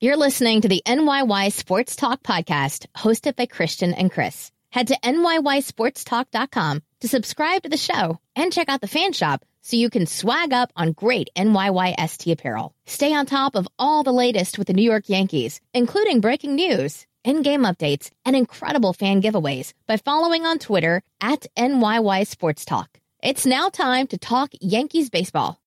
You're listening to the NYY Sports Talk podcast hosted by Christian and Chris. Head to NYYSportsTalk.com to subscribe to the show and check out the fan shop so you can swag up on great NYYST apparel. Stay on top of all the latest with the New York Yankees, including breaking news, in-game updates, and incredible fan giveaways by following on Twitter at NYY Sports Talk. It's now time to talk Yankees baseball.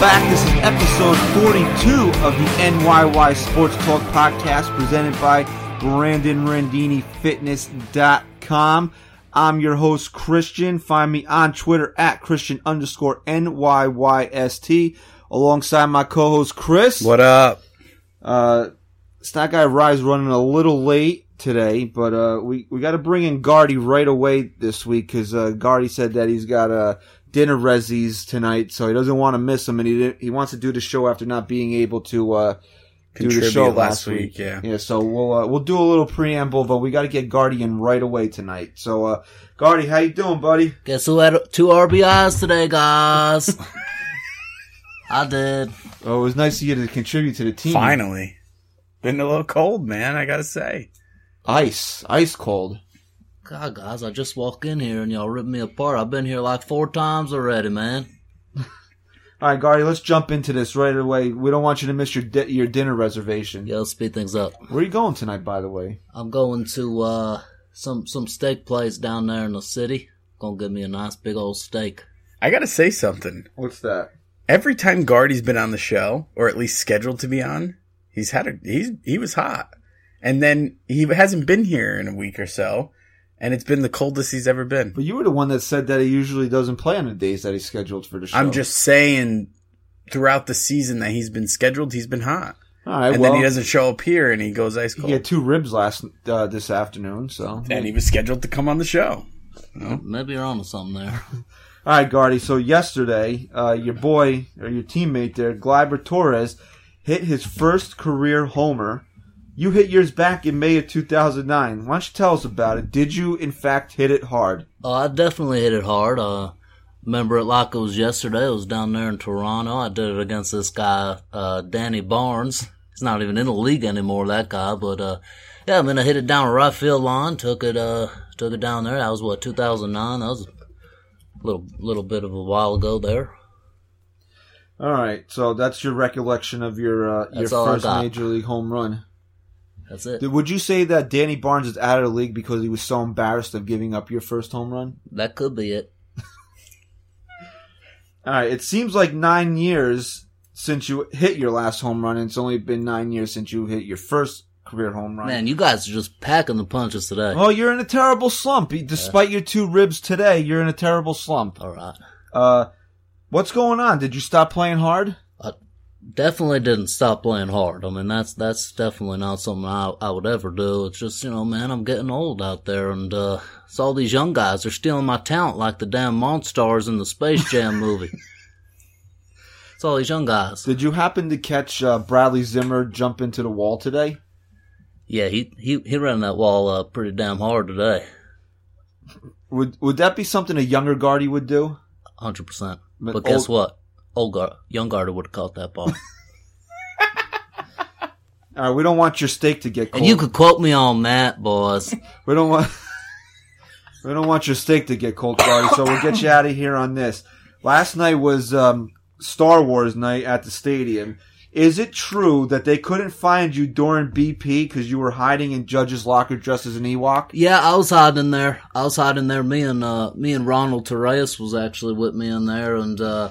Back. This is episode 42 of the NYY Sports Talk podcast presented by BrandonRandiniFitness.com. I'm your host, Christian. Find me on Twitter at Christian underscore NYYST alongside my co-host, Chris. What up? Uh, Stat Guy Rise running a little late today, but uh, we, we got to bring in Gardy right away this week because uh, Gardy said that he's got uh, dinner resis tonight, so he doesn't want to miss them, and he he wants to do the show after not being able to uh, do the show last last week, week. yeah. yeah. So we'll uh, we'll do a little preamble, but we got to get Guardian right away tonight. So uh, Gardy, how you doing, buddy? Guess who had two RBIs today, guys? I did. Oh, it was nice of you to contribute to the team. Finally. Been a little cold, man, I gotta say. ice, ice cold. God, guys, I just walk in here and y'all rip me apart. I've been here like four times already, man. All right, Gardy, let's jump into this right away. We don't want you to miss your di- your dinner reservation. Yeah, let's speed things up. Where are you going tonight, by the way? I'm going to uh some some steak place down there in the city. Gonna give me a nice big old steak. I gotta say something. What's that? Every time Guardy's been on the show, or at least scheduled to be on, he's had a he's he was hot. And then he hasn't been here in a week or so, and it's been the coldest he's ever been. But you were the one that said that he usually doesn't play on the days that he's scheduled for the show. I'm just saying throughout the season that he's been scheduled, he's been hot. all right. and well, then he doesn't show up here and he goes ice cold. He cold. had two ribs last uh, this afternoon. So and he was scheduled to come on the show. Maybe you're onto something there. all right, Gardy. So yesterday, uh, your boy or your teammate there, Gleyber Torres, hit his first career homer. You hit yours back in May of 2009. Why don't you tell us about it? Did you in fact hit it hard? Oh, I definitely hit it hard. Uh, remember it like it was yesterday. It was down there in Toronto. I did it against this guy, uh, Danny Barnes. He's not even in the league anymore, that guy. But, uh, yeah, I mean, I hit it down the right field line, took it, uh, took it down there. That was what, 2009? That was a little, little bit of a while ago there. All right. So that's your recollection of your uh, your I first major league home run. That's it. Would you say that Danny Barnes is out of the league because he was so embarrassed of giving up your first home run? That could be it. All right. It seems like nine years since you hit your last home run, and it's only been nine years since you hit your first career home run. Man, you guys are just packing the punches today. well, you're in a terrible slump. Despite your two ribs today, you're in a terrible slump. All right. Uh, what's going on? Did you stop playing hard? Definitely didn't stop playing hard. I mean, that's that's definitely not something I I would ever do. It's just you know, man, I'm getting old out there, and uh, it's all these young guys. They're stealing my talent like the damn Monstars in the Space Jam movie. it's all these young guys. Did you happen to catch uh, Bradley Zimmer jump into the wall today? Yeah, he he he ran that wall up pretty damn hard today. Would would that be something a younger Guardy would do? Hundred percent. But But guess old- what? Old guard, young Garter would have caught that ball. All right, we don't want your steak to get cold. and you could quote me on that, boys. We don't want we don't want your steak to get cold, Guardy. So we'll get you out of here on this. Last night was um, Star Wars night at the stadium. Is it true that they couldn't find you during BP because you were hiding in Judge's locker dressed as an Ewok? Yeah, I was hiding there. I was hiding there. Me and uh, me and Ronald Torreyes was actually with me in there, and uh,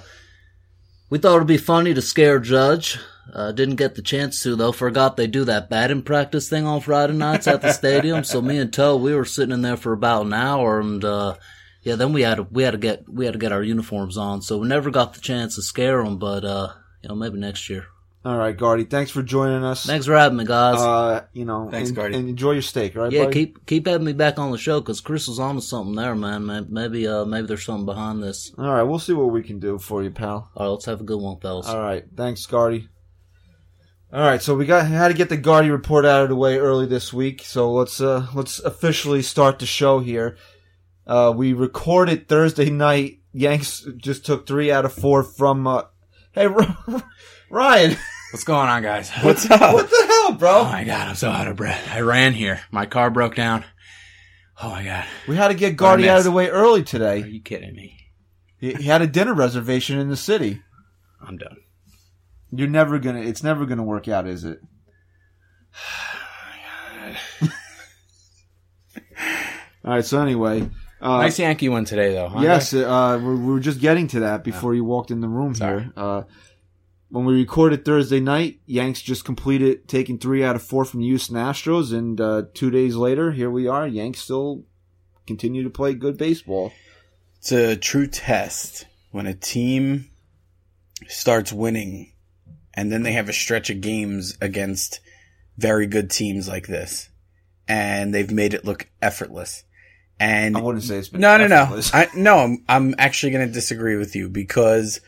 we thought it'd be funny to scare Judge. Uh, didn't get the chance to though. Forgot they do that batting practice thing on Friday nights at the stadium. So me and Toe, we were sitting in there for about an hour, and uh, yeah, then we had to we had to get we had to get our uniforms on. So we never got the chance to scare them, but uh, you know maybe next year. All right, Guardy. Thanks for joining us. Thanks for having me, guys. Uh, you know, Thanks, and, Guardy. and enjoy your steak, all right? yeah, buddy? keep keep having me back on the show because Chris was on to something there, man. Maybe uh maybe there's something behind this. All right, we'll see what we can do for you, pal. All right, let's have a good one, fellas. All right, thanks, Guardy. All right, so we got had to get the Guardy report out of the way early this week. So let's uh let's officially start the show here. Uh, we recorded Thursday night. Yanks just took three out of four from. Uh, hey, Ryan, What's going on, guys? What's up? what the hell, bro? Oh my god, I'm so out of breath. I ran here. My car broke down. Oh my god. We had to get Guardy out of the way early today. Are you kidding me? He, he had a dinner reservation in the city. I'm done. You're never gonna. It's never gonna work out, is it? All right. So anyway, uh, nice Yankee one today, though. huh, Yes, uh, we we were just getting to that before you walked in the room Sorry. here. Uh, when we recorded Thursday night, Yanks just completed taking three out of four from the Houston Astros, and uh, two days later, here we are. Yanks still continue to play good baseball. It's a true test when a team starts winning and then they have a stretch of games against very good teams like this and they've made it look effortless. And I wouldn't say it's been no, no, no. effortless. I, no, I'm, I'm actually going to disagree with you because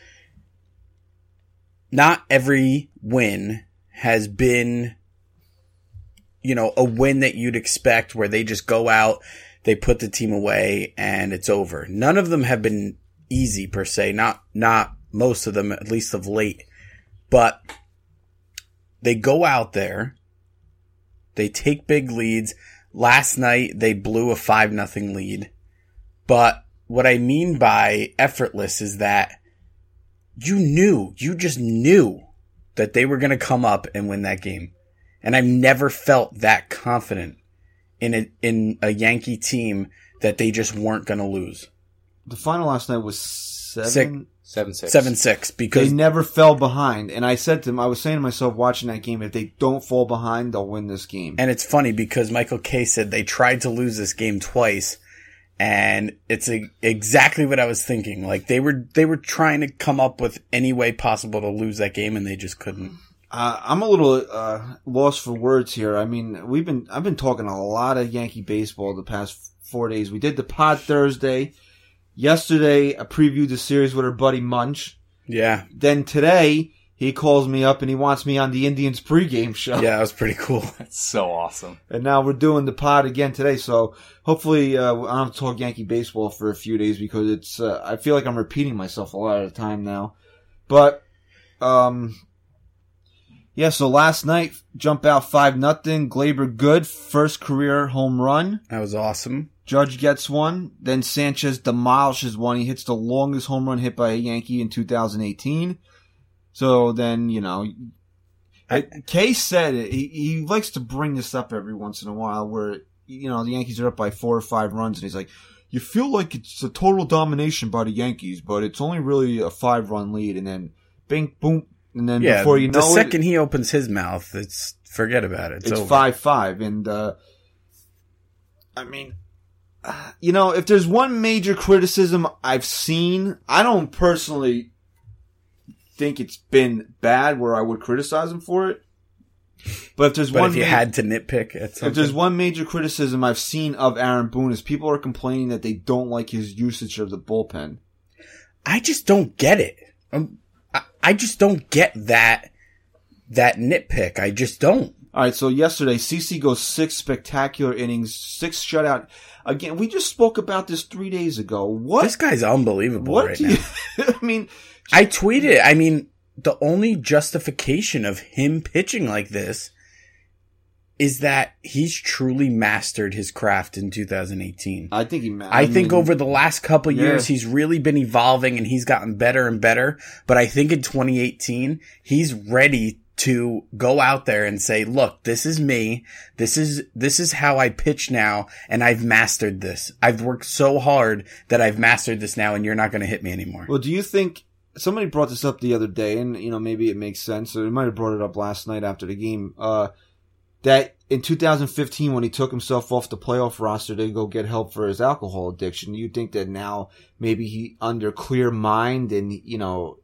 not every win has been, you know, a win that you'd expect where they just go out, they put the team away and it's over. None of them have been easy per se. Not, not most of them, at least of late, but they go out there, they take big leads. Last night they blew a five nothing lead. But what I mean by effortless is that you knew, you just knew that they were going to come up and win that game. And I've never felt that confident in a, in a Yankee team that they just weren't going to lose. the final last night was seven. Six. Seven six. Because They never fell behind, and I said to him, I was saying to myself watching that game, if they don't fall behind, they'll win this game. And it's funny because Michael Kay said they tried to lose this game twice, and it's a, exactly what I was thinking. Like they were they were trying to come up with any way possible to lose that game, and they just couldn't. Uh, I'm a little uh, lost for words here. I mean, we've been I've been talking a lot of Yankee baseball the past four days. We did the pod Thursday. Yesterday, I previewed the series with our buddy Munch. Yeah, Then today, he calls me up and he wants me on the Indians pregame show. yeah, that was pretty cool. That's so awesome. And now we're doing the pod again today. So hopefully, uh, I don't have to talk Yankee baseball for a few days because it's. Uh, I feel like I'm repeating myself a lot of the time now. But, um, yeah. So last night, jump out five nothing. Gleyber good first career home run. That was awesome. Judge gets one. Then Sanchez demolishes one. He hits the longest home run hit by a Yankee in 2018. So then, you know, Kay said it. He, he likes to bring this up every once in a while where, you know, the Yankees are up by four or five runs and he's like, you feel like it's a total domination by the Yankees, but it's only really a five run lead. And then bing, boom. And then Yeah, before you know the it, second he opens his mouth, it's forget about it. It's, it's five five, and uh, I mean, uh, you know, if there's one major criticism I've seen, I don't personally think it's been bad where I would criticize him for it. But if there's But one, if you ma- had to nitpick at if there's one major criticism I've seen of Aaron Boone is people are complaining that they don't like his usage of the bullpen. I just don't get it. Um, I, I just don't get that that nitpick. I just don't. All right, so yesterday, CC goes six spectacular innings, six shutout. Again, we just spoke about this three days ago. What? This guy's unbelievable what right now. you? I mean, I tweeted. I mean, the only justification of him pitching like this is that he's truly mastered his craft in 2018. I think he. ma- I think mean, over the last couple Yeah. years, he's really been evolving and he's gotten better and better. But I think in 2018, he's ready to go out there and say, look, this is me. This is, this is how I pitch now. And I've mastered this. I've worked so hard that I've mastered this now and you're not going to hit me anymore. Well, do you think somebody brought this up the other day, and you know maybe it makes sense, or they might have brought it up last night after the game. Uh, that in 2015, when he took himself off the playoff roster to go get help for his alcohol addiction, you think that now maybe he under clear mind and you know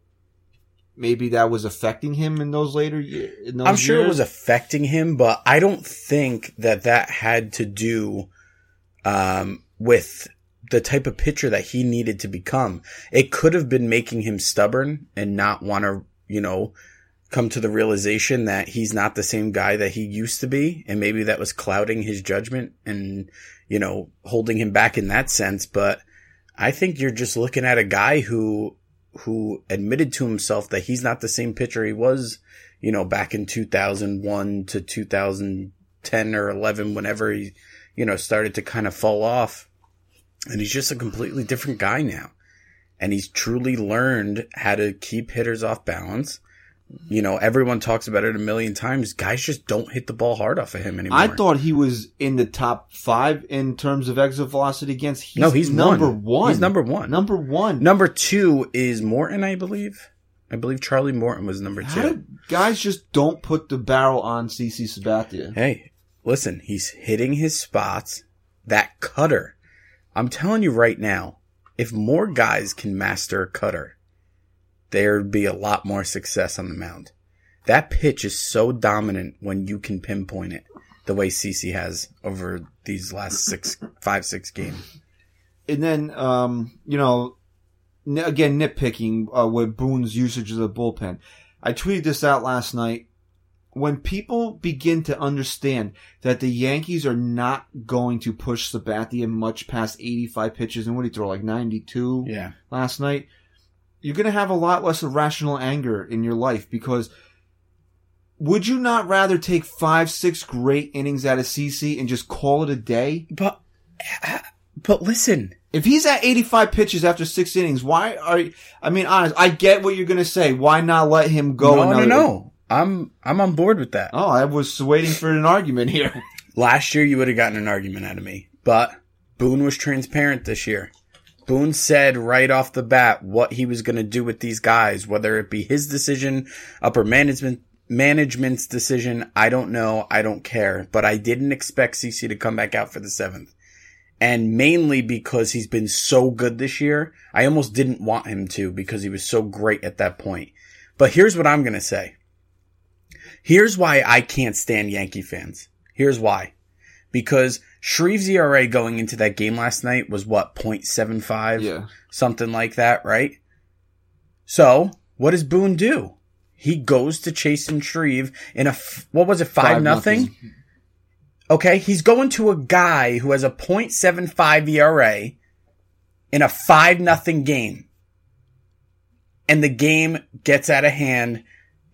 maybe that was affecting him in those later years. I'm sure it was affecting him, but I don't think that that had to do um, with the type of pitcher that he needed to become. It could have been making him stubborn and not want to, you know, come to the realization that he's not the same guy that he used to be. And maybe that was clouding his judgment and, you know, holding him back in that sense. But I think you're just looking at a guy who, who admitted to himself that he's not the same pitcher he was, you know, back in 2001 to 2010 or 11, whenever he, you know, started to kind of fall off. And he's just a completely different guy now. And he's truly learned how to keep hitters off balance. You know, everyone talks about it a million times. Guys just don't hit the ball hard off of him anymore. I thought he was in the top five in terms of exit velocity against. He's no, he's number one. one. He's number one. Number one. Number two is Morton, I believe. I believe Charlie Morton was number How two. guys just don't put the barrel on CC Sabathia? Hey, listen, he's hitting his spots. That cutter. I'm telling you right now, if more guys can master a cutter, there'd be a lot more success on the mound. That pitch is so dominant when you can pinpoint it the way CC has over these last six, five, six games. And then, um, you know, again nitpicking uh, with Boone's usage of the bullpen. I tweeted this out last night. When people begin to understand that the Yankees are not going to push Sabathia much past 85 pitches, and what did he throw, like 92 Yeah. last night? You're going to have a lot less irrational anger in your life because would you not rather take five, six great innings out of CC and just call it a day? But, but listen, If he's at 85 pitches after six innings, why are you, I mean, honest, I get what you're going to say. Why not let him go no, no, another? no. I'm, I'm on board with that. Oh, I was waiting for an argument here. Last year, you would have gotten an argument out of me, but Boone was transparent this year. Boone said right off the bat what he was going to do with these guys, whether it be his decision, upper management, management's decision. I don't know. I don't care, but I didn't expect CC to come back out for the seventh. And mainly because he's been so good this year, I almost didn't want him to because he was so great at that point. But here's what I'm going to say. Here's why I can't stand Yankee fans. Here's why. Because Shreve's ERA going into that game last night was what, 0.75? yeah. Something like that, right? So, what does Boone do? He goes to Chasen Shreve in a, what was it, 5, Five nothing? Okay, he's going to a guy who has a 0.75 ERA in a 5 nothing game. And the game gets out of hand.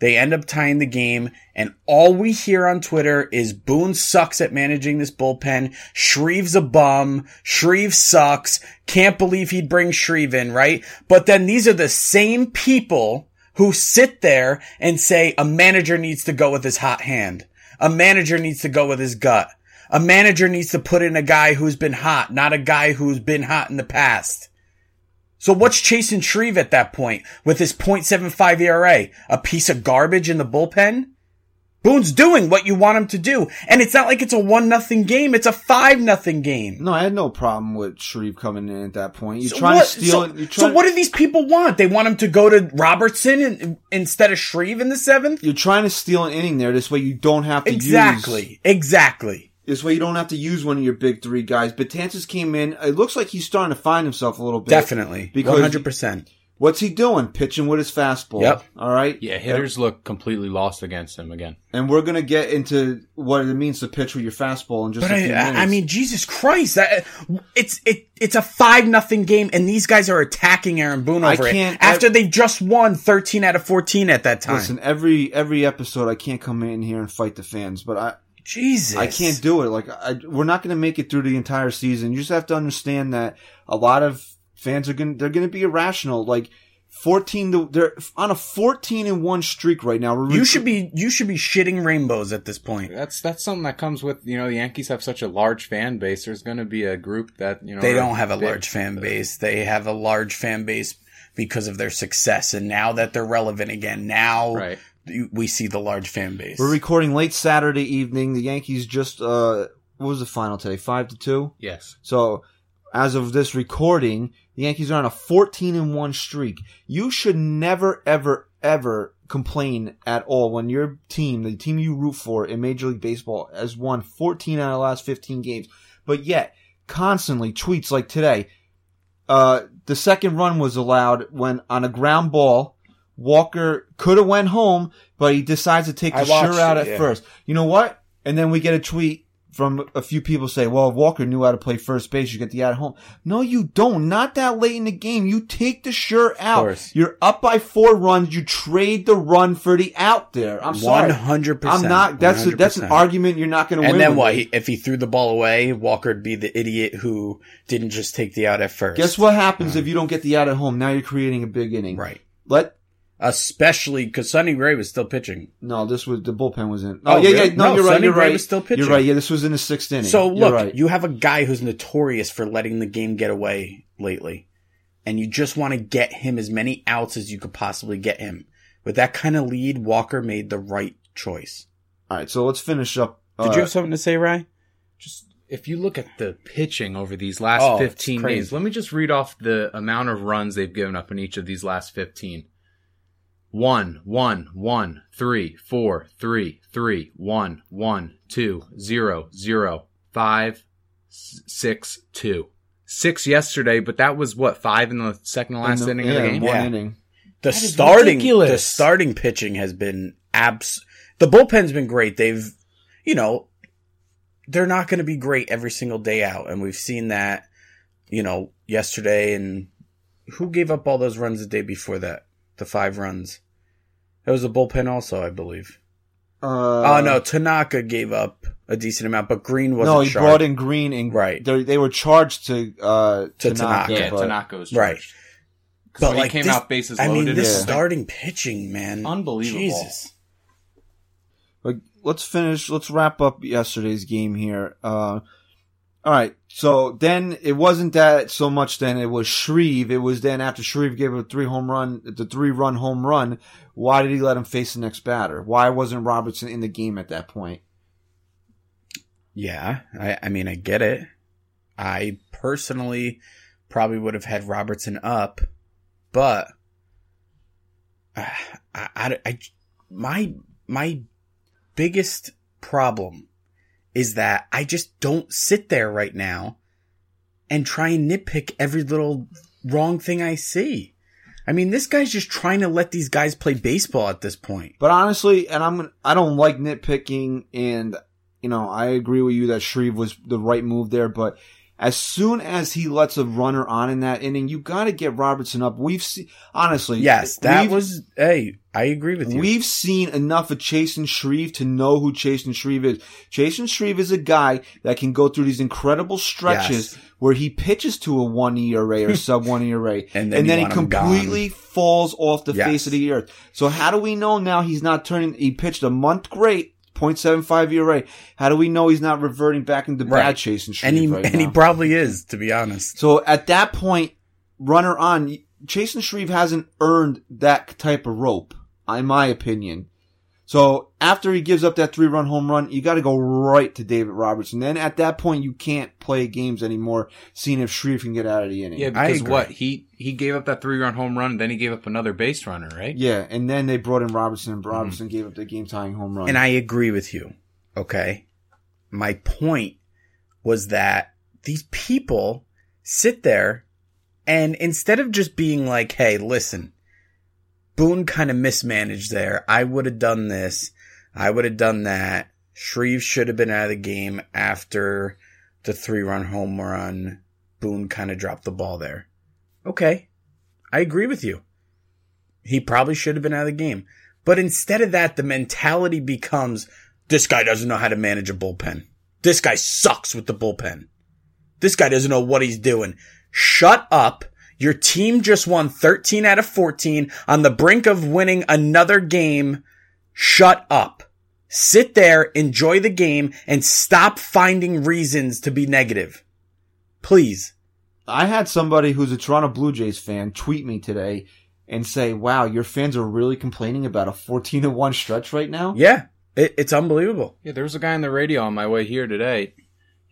They end up tying the game, and all we hear on Twitter is Boone sucks at managing this bullpen. Shreve's a bum. Shreve sucks. Can't believe he'd bring Shreve in, right? But then these are the same people who sit there and say a manager needs to go with his hot hand. A manager needs to go with his gut. A manager needs to put in a guy who's been hot, not a guy who's been hot in the past. So what's Chasen Shreve at that point with his 0.75 ERA? A piece of garbage in the bullpen? Boone's doing what you want him to do. And it's not like it's a one nothing game. It's a five nothing game. No, I had no problem with Shreve coming in at that point. You're So trying what- to steal so, it. You're so trying, what do these people want? They want him to go to Robertson in, instead of Shreve in the seventh? You're trying to steal an inning there. This way you don't have to Exactly. use. Exactly. This way you don't have to use one of your big three guys. Betances came in. It looks like he's starting to find himself a little bit. Definitely. Because- 100%. What's he doing? Pitching with his fastball. Yep. All right. Yeah, hitters look completely lost against him again. And we're gonna get into what it means to pitch with your fastball in just But a I, few I minutes. I mean, Jesus Christ! That, it's it it's a five nothing game, and these guys are attacking Aaron Boone over it can't- after I- they've just won thirteen out of fourteen at that time. listen. Every every episode, I can't come in here and fight the fans, but I Jesus, I can't do it. Like I, we're not gonna make it through the entire season. You just have to understand that a lot of fans are gonna they're gonna be irrational. Like fourteen, to, they're on a fourteen and one streak right now. We're You should be you should be shitting rainbows at this point. That's that's something that comes with you know the Yankees have such a large fan base. There's going to be a group that you know They don't have a big. large fan base. They have a large fan base because of their success, and now that they're relevant again, now Right. You- we see the large fan base. we're recording late Saturday evening. The Yankees just uh what was the final today? Five to two. Yes. So as of this recording, the Yankees are on a 14 and 1 streak. You should never, ever, ever complain at all when your team, the team you root for in Major League Baseball, has won 14 out of the last 15 games. But yet, constantly tweets like today, uh, the second run was allowed when on a ground ball Walker could have went home, but he decides to take the sure out it, at yeah. first. You know what? And then we get a tweet from a few people say, well, if Walker knew how to play first base, you get the out at home. No, you don't. Not that late in the game. You take the sure out. You're up by four runs. You trade the run for the out there. I'm sorry. 100%. I'm not, that's, a, that's an 100%. argument you're not going to win. And then what? He, if he threw the ball away, Walker'd be the idiot who didn't just take the out at first. Guess what happens if you don't get the out at home? Now you're creating a big inning. Right. Let Especially because Sonny Gray was still pitching. no, this was the bullpen was in. Oh, Oh, yeah, really? yeah. No, No, you're right. Sonny You're Gray right. was still pitching. You're right. Yeah, this was in the sixth inning. So You're look, right. you have a guy who's notorious for letting the game get away lately, and you just want to get him as many outs as you could possibly get him. With that kind of lead, Walker made the right choice. All right, so let's finish up. Did uh, you have something to say, Ryan? just if you look at the pitching over these last Oh, 15 crazy. games, let me just read off the amount of runs they've given up in each of these last 15. One, one, one, three, four, three, three, one, one, two, zero, zero, five, s- six, two. Six yesterday, but that was what five in the second to in last the- inning yeah, of the game. One Yeah. inning. The That is starting, ridiculous. the starting pitching has been abs. The bullpen's been great. They've, you know, they're not going to be great every single day out, and we've seen that, you know, yesterday. And who gave up all those runs the day before that? The five runs. It was a bullpen, also, I believe. Uh, oh no, Tanaka gave up a decent amount, but Green wasn't. no, he sharp. brought in Green and Right. They they were charged to uh To Tanaka, Tanaka. Yeah, but- Tanaka was Right. But when like he came this- out bases I mean, this Yeah. starting pitching, man, Unbelievable. Jesus. But let's finish. Let's wrap up yesterday's game here. Uh, all right. So then it wasn't that so much. Then it was Shreve. It was then after Shreve gave a three home run, the three run home run. Why did he let him face the next batter? Why wasn't Robertson in the game at that point? Yeah, I, I mean, I get it. I personally probably would have had Robertson up, but uh, I, I, I- my my biggest problem is that I just don't sit there right now and try and nitpick every little wrong thing I see. I mean, this guy's just trying to let these guys play baseball at this point. But honestly, and I'm I don't like nitpicking, and you know I agree with you that Shreve was the right move there. But as soon as he lets a runner on in that inning, you got to get Robertson up. We've seen honestly, Yes, that was. Hey, I agree with you. We've seen enough of Chasen Shreve to know who Chasen Shreve is. Chasen Shreve is a guy that can go through these incredible stretches Yes. where he pitches to a one ERA or sub one ERA, And then he want him gone. completely falls off the Yes. face of the earth. So how do we know now he's not turning? He pitched a month great, 0.75 ERA. How do we know he's not reverting back into Right. bad Shreve and he right and he probably is, to be honest. So at that point, runner on, Chasen Shreve hasn't earned that type of rope, in my opinion. So after he gives up that three run home run, you got to go right to David Robertson. Then at that point, you can't play games anymore, seeing if Shreve can get out of the inning. Yeah, because what he he gave up that three run home run, then he gave up another base runner, right? Yeah, and then they brought in Robertson, and mm-hmm. Robertson gave up the game tying home run. And I agree with you. Okay. My point was that these people sit there and instead of just being like, hey, listen, Boone kind of mismanaged there. I would have done this. I would have done that. Shreve should have been out of the game after the three run home run. Boone kind of dropped the ball there. Okay. I agree with you. He probably should have been out of the game. But instead of that, the mentality becomes this guy doesn't know how to manage a bullpen. This guy sucks with the bullpen. This guy doesn't know what he's doing. Shut up. Your team just won 13 out of 14 on the brink of winning another game. Shut up. Sit there, enjoy the game, and stop finding reasons to be negative. Please. I had somebody who's a Toronto Blue Jays fan tweet me today and say, "Wow, your fans are really complaining about a 14 to one stretch right now." Yeah, it, it's unbelievable. Yeah, there was a guy on the radio on my way here today.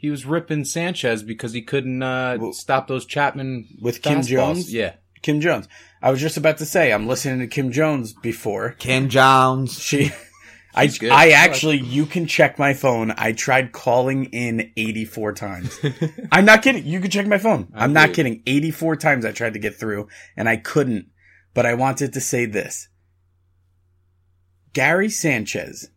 He was ripping Sanchez because he couldn't uh, Well, stop those Chapman with Kim fastballs. Jones? Yeah, Kim Jones. I was just about to say, I'm listening to Kim Jones before. Kim Jones. She, I, good. I I actually, you can check my phone. I tried calling in 84 times. I'm not kidding. You can check my phone. I'm not believe it. kidding. 84 times I tried to get through and I couldn't, but I wanted to say this. Gary Sanchez,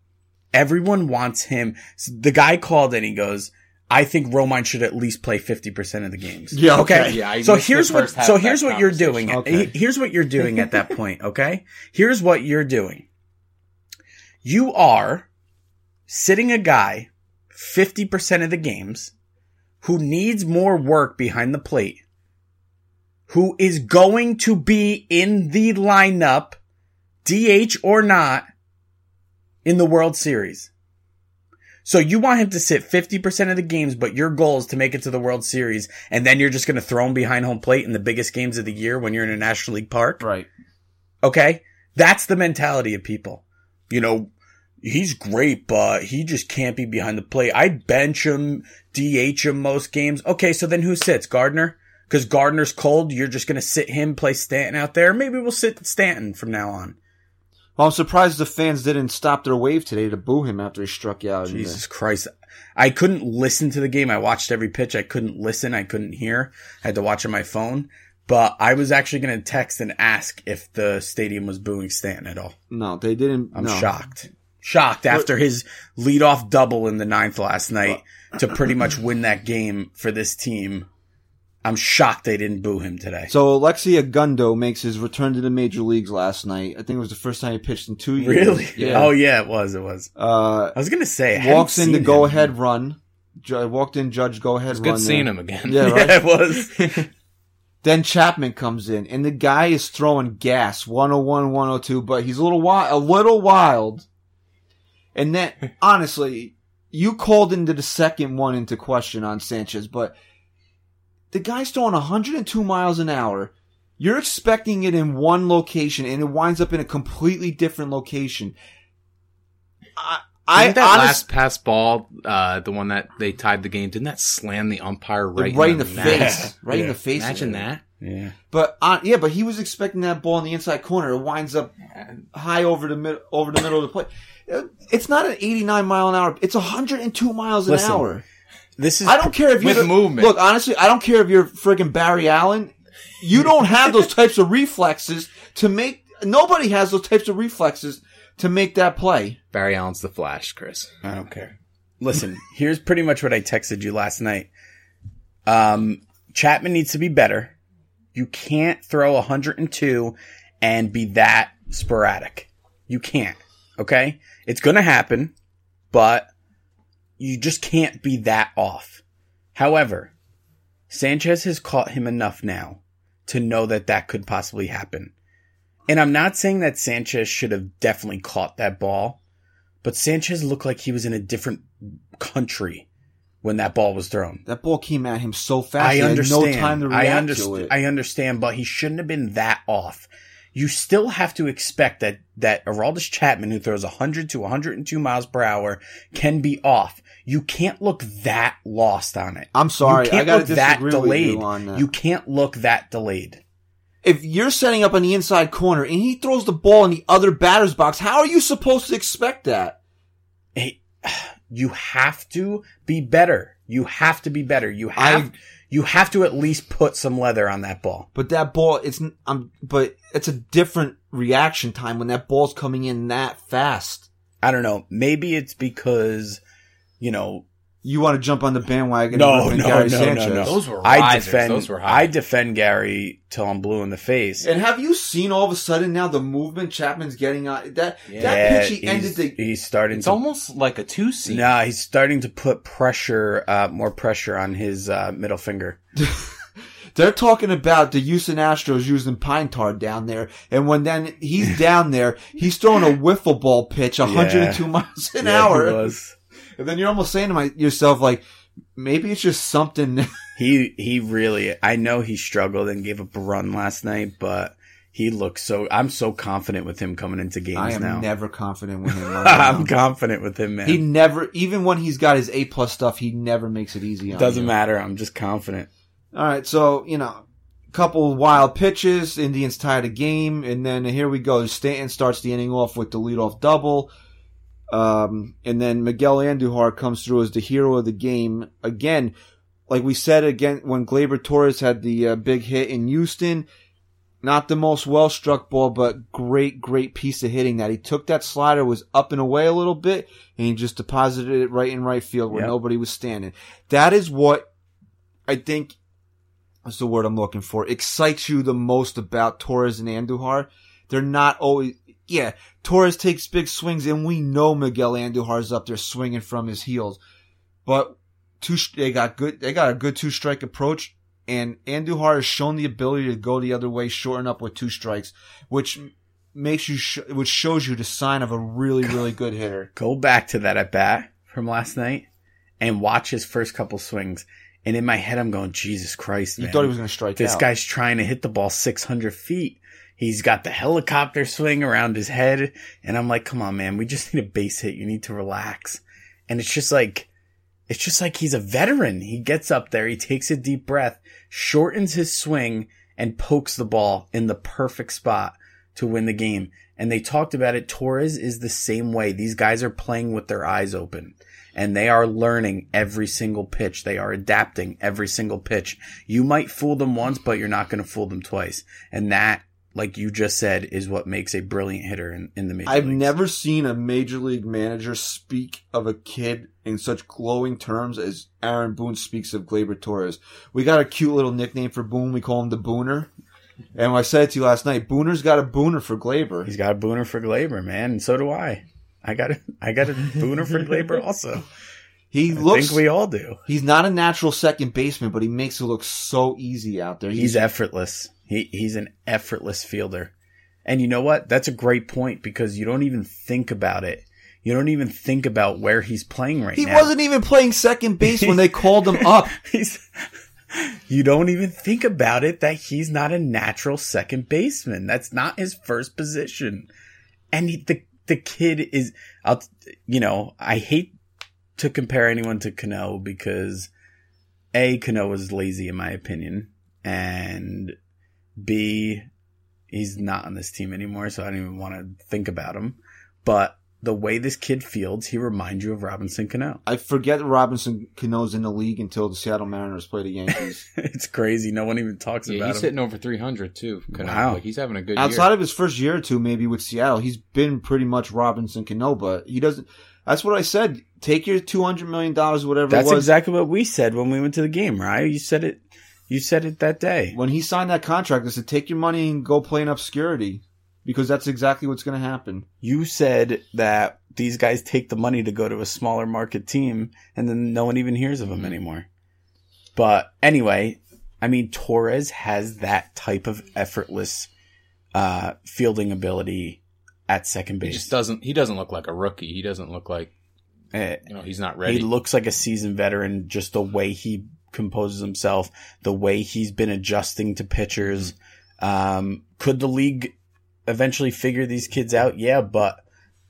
everyone wants him. The guy called and he goes, I think Romine should at least play 50% of the games. Yeah, okay. Yeah, I so here's what, so here's what you're doing. Okay. Here's what you're doing at that point. Okay. Here's what you're doing. You are sitting a guy 50% of the games who needs more work behind the plate, who is going to be in the lineup, DH or not, in the World Series. So you want him to sit 50% of the games, but your goal is to make it to the World Series, and then you're just going to throw him behind home plate in the biggest games of the year when you're in a National League park? Right. Okay? That's the mentality of people. You know, he's great, but he just can't be behind the plate. I'd bench him, DH him most games. Okay, so then who sits? Gardner? Because Gardner's cold, you're just going to sit him, play Stanton out there. Maybe we'll sit Stanton from now on. Well, I'm surprised the fans didn't stop their wave today to boo him after he struck you out. Jesus Christ. I couldn't listen to the game. I watched every pitch. I couldn't listen. I couldn't hear. I had to watch on my phone. But I was actually going to text and ask if the stadium was booing Stanton at all. No, they didn't. I'm no. shocked. Shocked after his leadoff double in the ninth last night to pretty much win that game for this team. I'm shocked they didn't boo him today. So Alexi Ogando makes his return to the major leagues last night. I think it was the first time he pitched in two years. Really? Yeah. Oh yeah, it was. It was. Uh, I was gonna say. I hadn't walks in the go ahead run. Ju- walked in, Judge go ahead It's run. good seeing there. him again. Yeah, right. Yeah, it was. Then Chapman comes in, and the guy is throwing gas, 101, 102, but he's a little wild, a little wild. And then, honestly, you called into the second one into question on Sanchez, but the guy's throwing 102 miles an hour. You're expecting it in one location, and it winds up in a completely different location. I, I Didn't that honest- last pass ball, uh, the one that they tied the game, didn't that slam the umpire right, right in the nuts? face, right in the face. Imagine that. yeah. But uh, yeah, but he was expecting that ball in the inside corner. It winds up high over the mid- over the middle of the plate. Uh, It's not an 89 mile an hour. It's 102 miles an Listen, hour. This is. I don't care if you're with the- movement. Look, honestly, I don't care if you're friggin' Barry Allen. You don't have those types of reflexes to make. Nobody has those types of reflexes to make that play. Barry Allen's the Flash, Chris. I don't care. Listen, here's pretty much what I texted you last night. Um, Chapman needs to be better. You can't throw 102 and be that sporadic. You can't. Okay? It's gonna happen, but you just can't be that off. However, Sanchez has caught him enough now to know that that could possibly happen. And I'm not saying that Sanchez should have definitely caught that ball, but Sanchez looked like he was in a different country when that ball was thrown. That ball came at him so fast. I understand. no time to react I to it. I understand, but he shouldn't have been that off. You still have to expect that that Aroldis Chapman, who throws 100 to 102 miles per hour, can be off. You can't look that lost on it. I'm sorry. You can't I gotta look that disagree with delayed. you on that. You can't look that delayed. if you're setting up on the inside corner and he throws the ball in the other batter's box, how are you supposed to expect that? Hey, you have to be better. You have to be better. You have I- you have to at least put some leather on that ball. But that ball, it's um, but it's a different reaction time when that ball's coming in that fast. I don't know. Maybe it's because you know You want to jump on the bandwagon? No, and no, Gary no, Sanchez. no, no. Those were I defend. Those were high. I defend Gary till I'm blue in the face. And have you seen all of a sudden now the movement Chapman's getting on that Yeah, that pitch? He he's, ended the. he's starting It's to. almost like a two seat. Nah, he's starting to put pressure, uh, more pressure on his uh, middle finger. They're talking about the Houston Astros using pine tar down there, and when then he's down there, he's throwing a wiffle ball pitch, 102 Yeah. miles an Yeah, he hour, was. And then you're almost saying to my, yourself like, maybe it's just something. He he really. I know he struggled and gave up a run last night, but he looks so. I'm so confident with him coming into games I am now. never confident with him. I'm confident with him, man. He never, even when he's got his A plus stuff, he never makes it easy on Doesn't you. matter. I'm just confident. All right, so you know, couple wild pitches, Indians tied the game, and then here we go. Stanton starts the inning off with the leadoff double, um, and then Miguel Andujar comes through as the hero of the game again. Like we said again when Gleyber Torres had the uh, big hit in Houston, not the most well struck ball, but great, great piece of hitting that he took that slider was up and away a little bit and he just deposited it right in right field where Yep. nobody was standing. That is what I think what's the word I'm looking for? Excites you the most about Torres and Andujar. They're not always, yeah, Torres takes big swings and we know Miguel Andujar's up there swinging from his heels, but two, they got good, they got a good two strike approach and Andujar has shown the ability to go the other way, shorten up with two strikes, which makes you, sh- which shows you the sign of a really, really good hitter. Go back to that at bat from last night and watch his first couple swings. And in my head, I'm going, Jesus Christ, You thought he was going to strike This out. guy's trying to hit the ball 600 feet. He's got the helicopter swing around his head. And I'm like, come on, man. We just need a base hit. You need to relax. And it's just like, it's just like he's a veteran. He gets up there. He takes a deep breath, shortens his swing and pokes the ball in the perfect spot to win the game. And they talked about it. Torres is the same way. These guys are playing with their eyes open and they are learning every single pitch. They are adapting every single pitch. You might fool them once, but you're not going to fool them twice. And that, like you just said, is what makes a brilliant hitter in, in the major I've leagues. never seen a major league manager speak of a kid in such glowing terms as Aaron Boone speaks of Gleyber Torres. We got a cute little nickname for Boone. We call him the Booner. And I said it to you last night, Booner's got a Booner for Gleyber. He's got a booner for Gleyber, man, and so do I. I got a, I got a booner for Gleyber also. He I looks, think we all do. he's not a natural second baseman, but he makes it look so easy out there. He's effortless. He he's an effortless fielder. And you know what? That's a great point because you don't even think about it. You don't even think about where he's playing right he now. He wasn't even playing second base when they called him up. He's you don't even think about it that he's not a natural second baseman. That's not his first position. And he, the the kid is I'll you know, I hate to compare anyone to Cano because A Cano is lazy in my opinion and B he's not on this team anymore so I don't even want to think about him. But the way this kid fields, he reminds you of Robinson Cano. I forget Robinson Cano's in the league until the Seattle Mariners play the Yankees. it's crazy. No one even talks Yeah, about he's him. He's hitting over 300 too. Cano. Wow. Like he's having a good year. Outside year. of his first year or two, maybe with Seattle, he's been pretty much Robinson Cano, but he doesn't. That's what I said. Take your two hundred million dollars, whatever That's it was. exactly what we said when we went to the game, right? You said it. You said it that day. when he signed that contract, I said, take your money and go play in obscurity, because that's exactly what's going to happen. You said that these guys take the money to go to a smaller market team, and then no one even hears of them anymore. But anyway, I mean, Torres has that type of effortless uh, fielding ability at second base. he base. just doesn't. He doesn't look like a rookie. He doesn't look like Eh, you know. He's not ready. He looks like a seasoned veteran, just the way he composes himself, the way he's been adjusting to pitchers. Um, could the league eventually figure these kids out? Yeah, but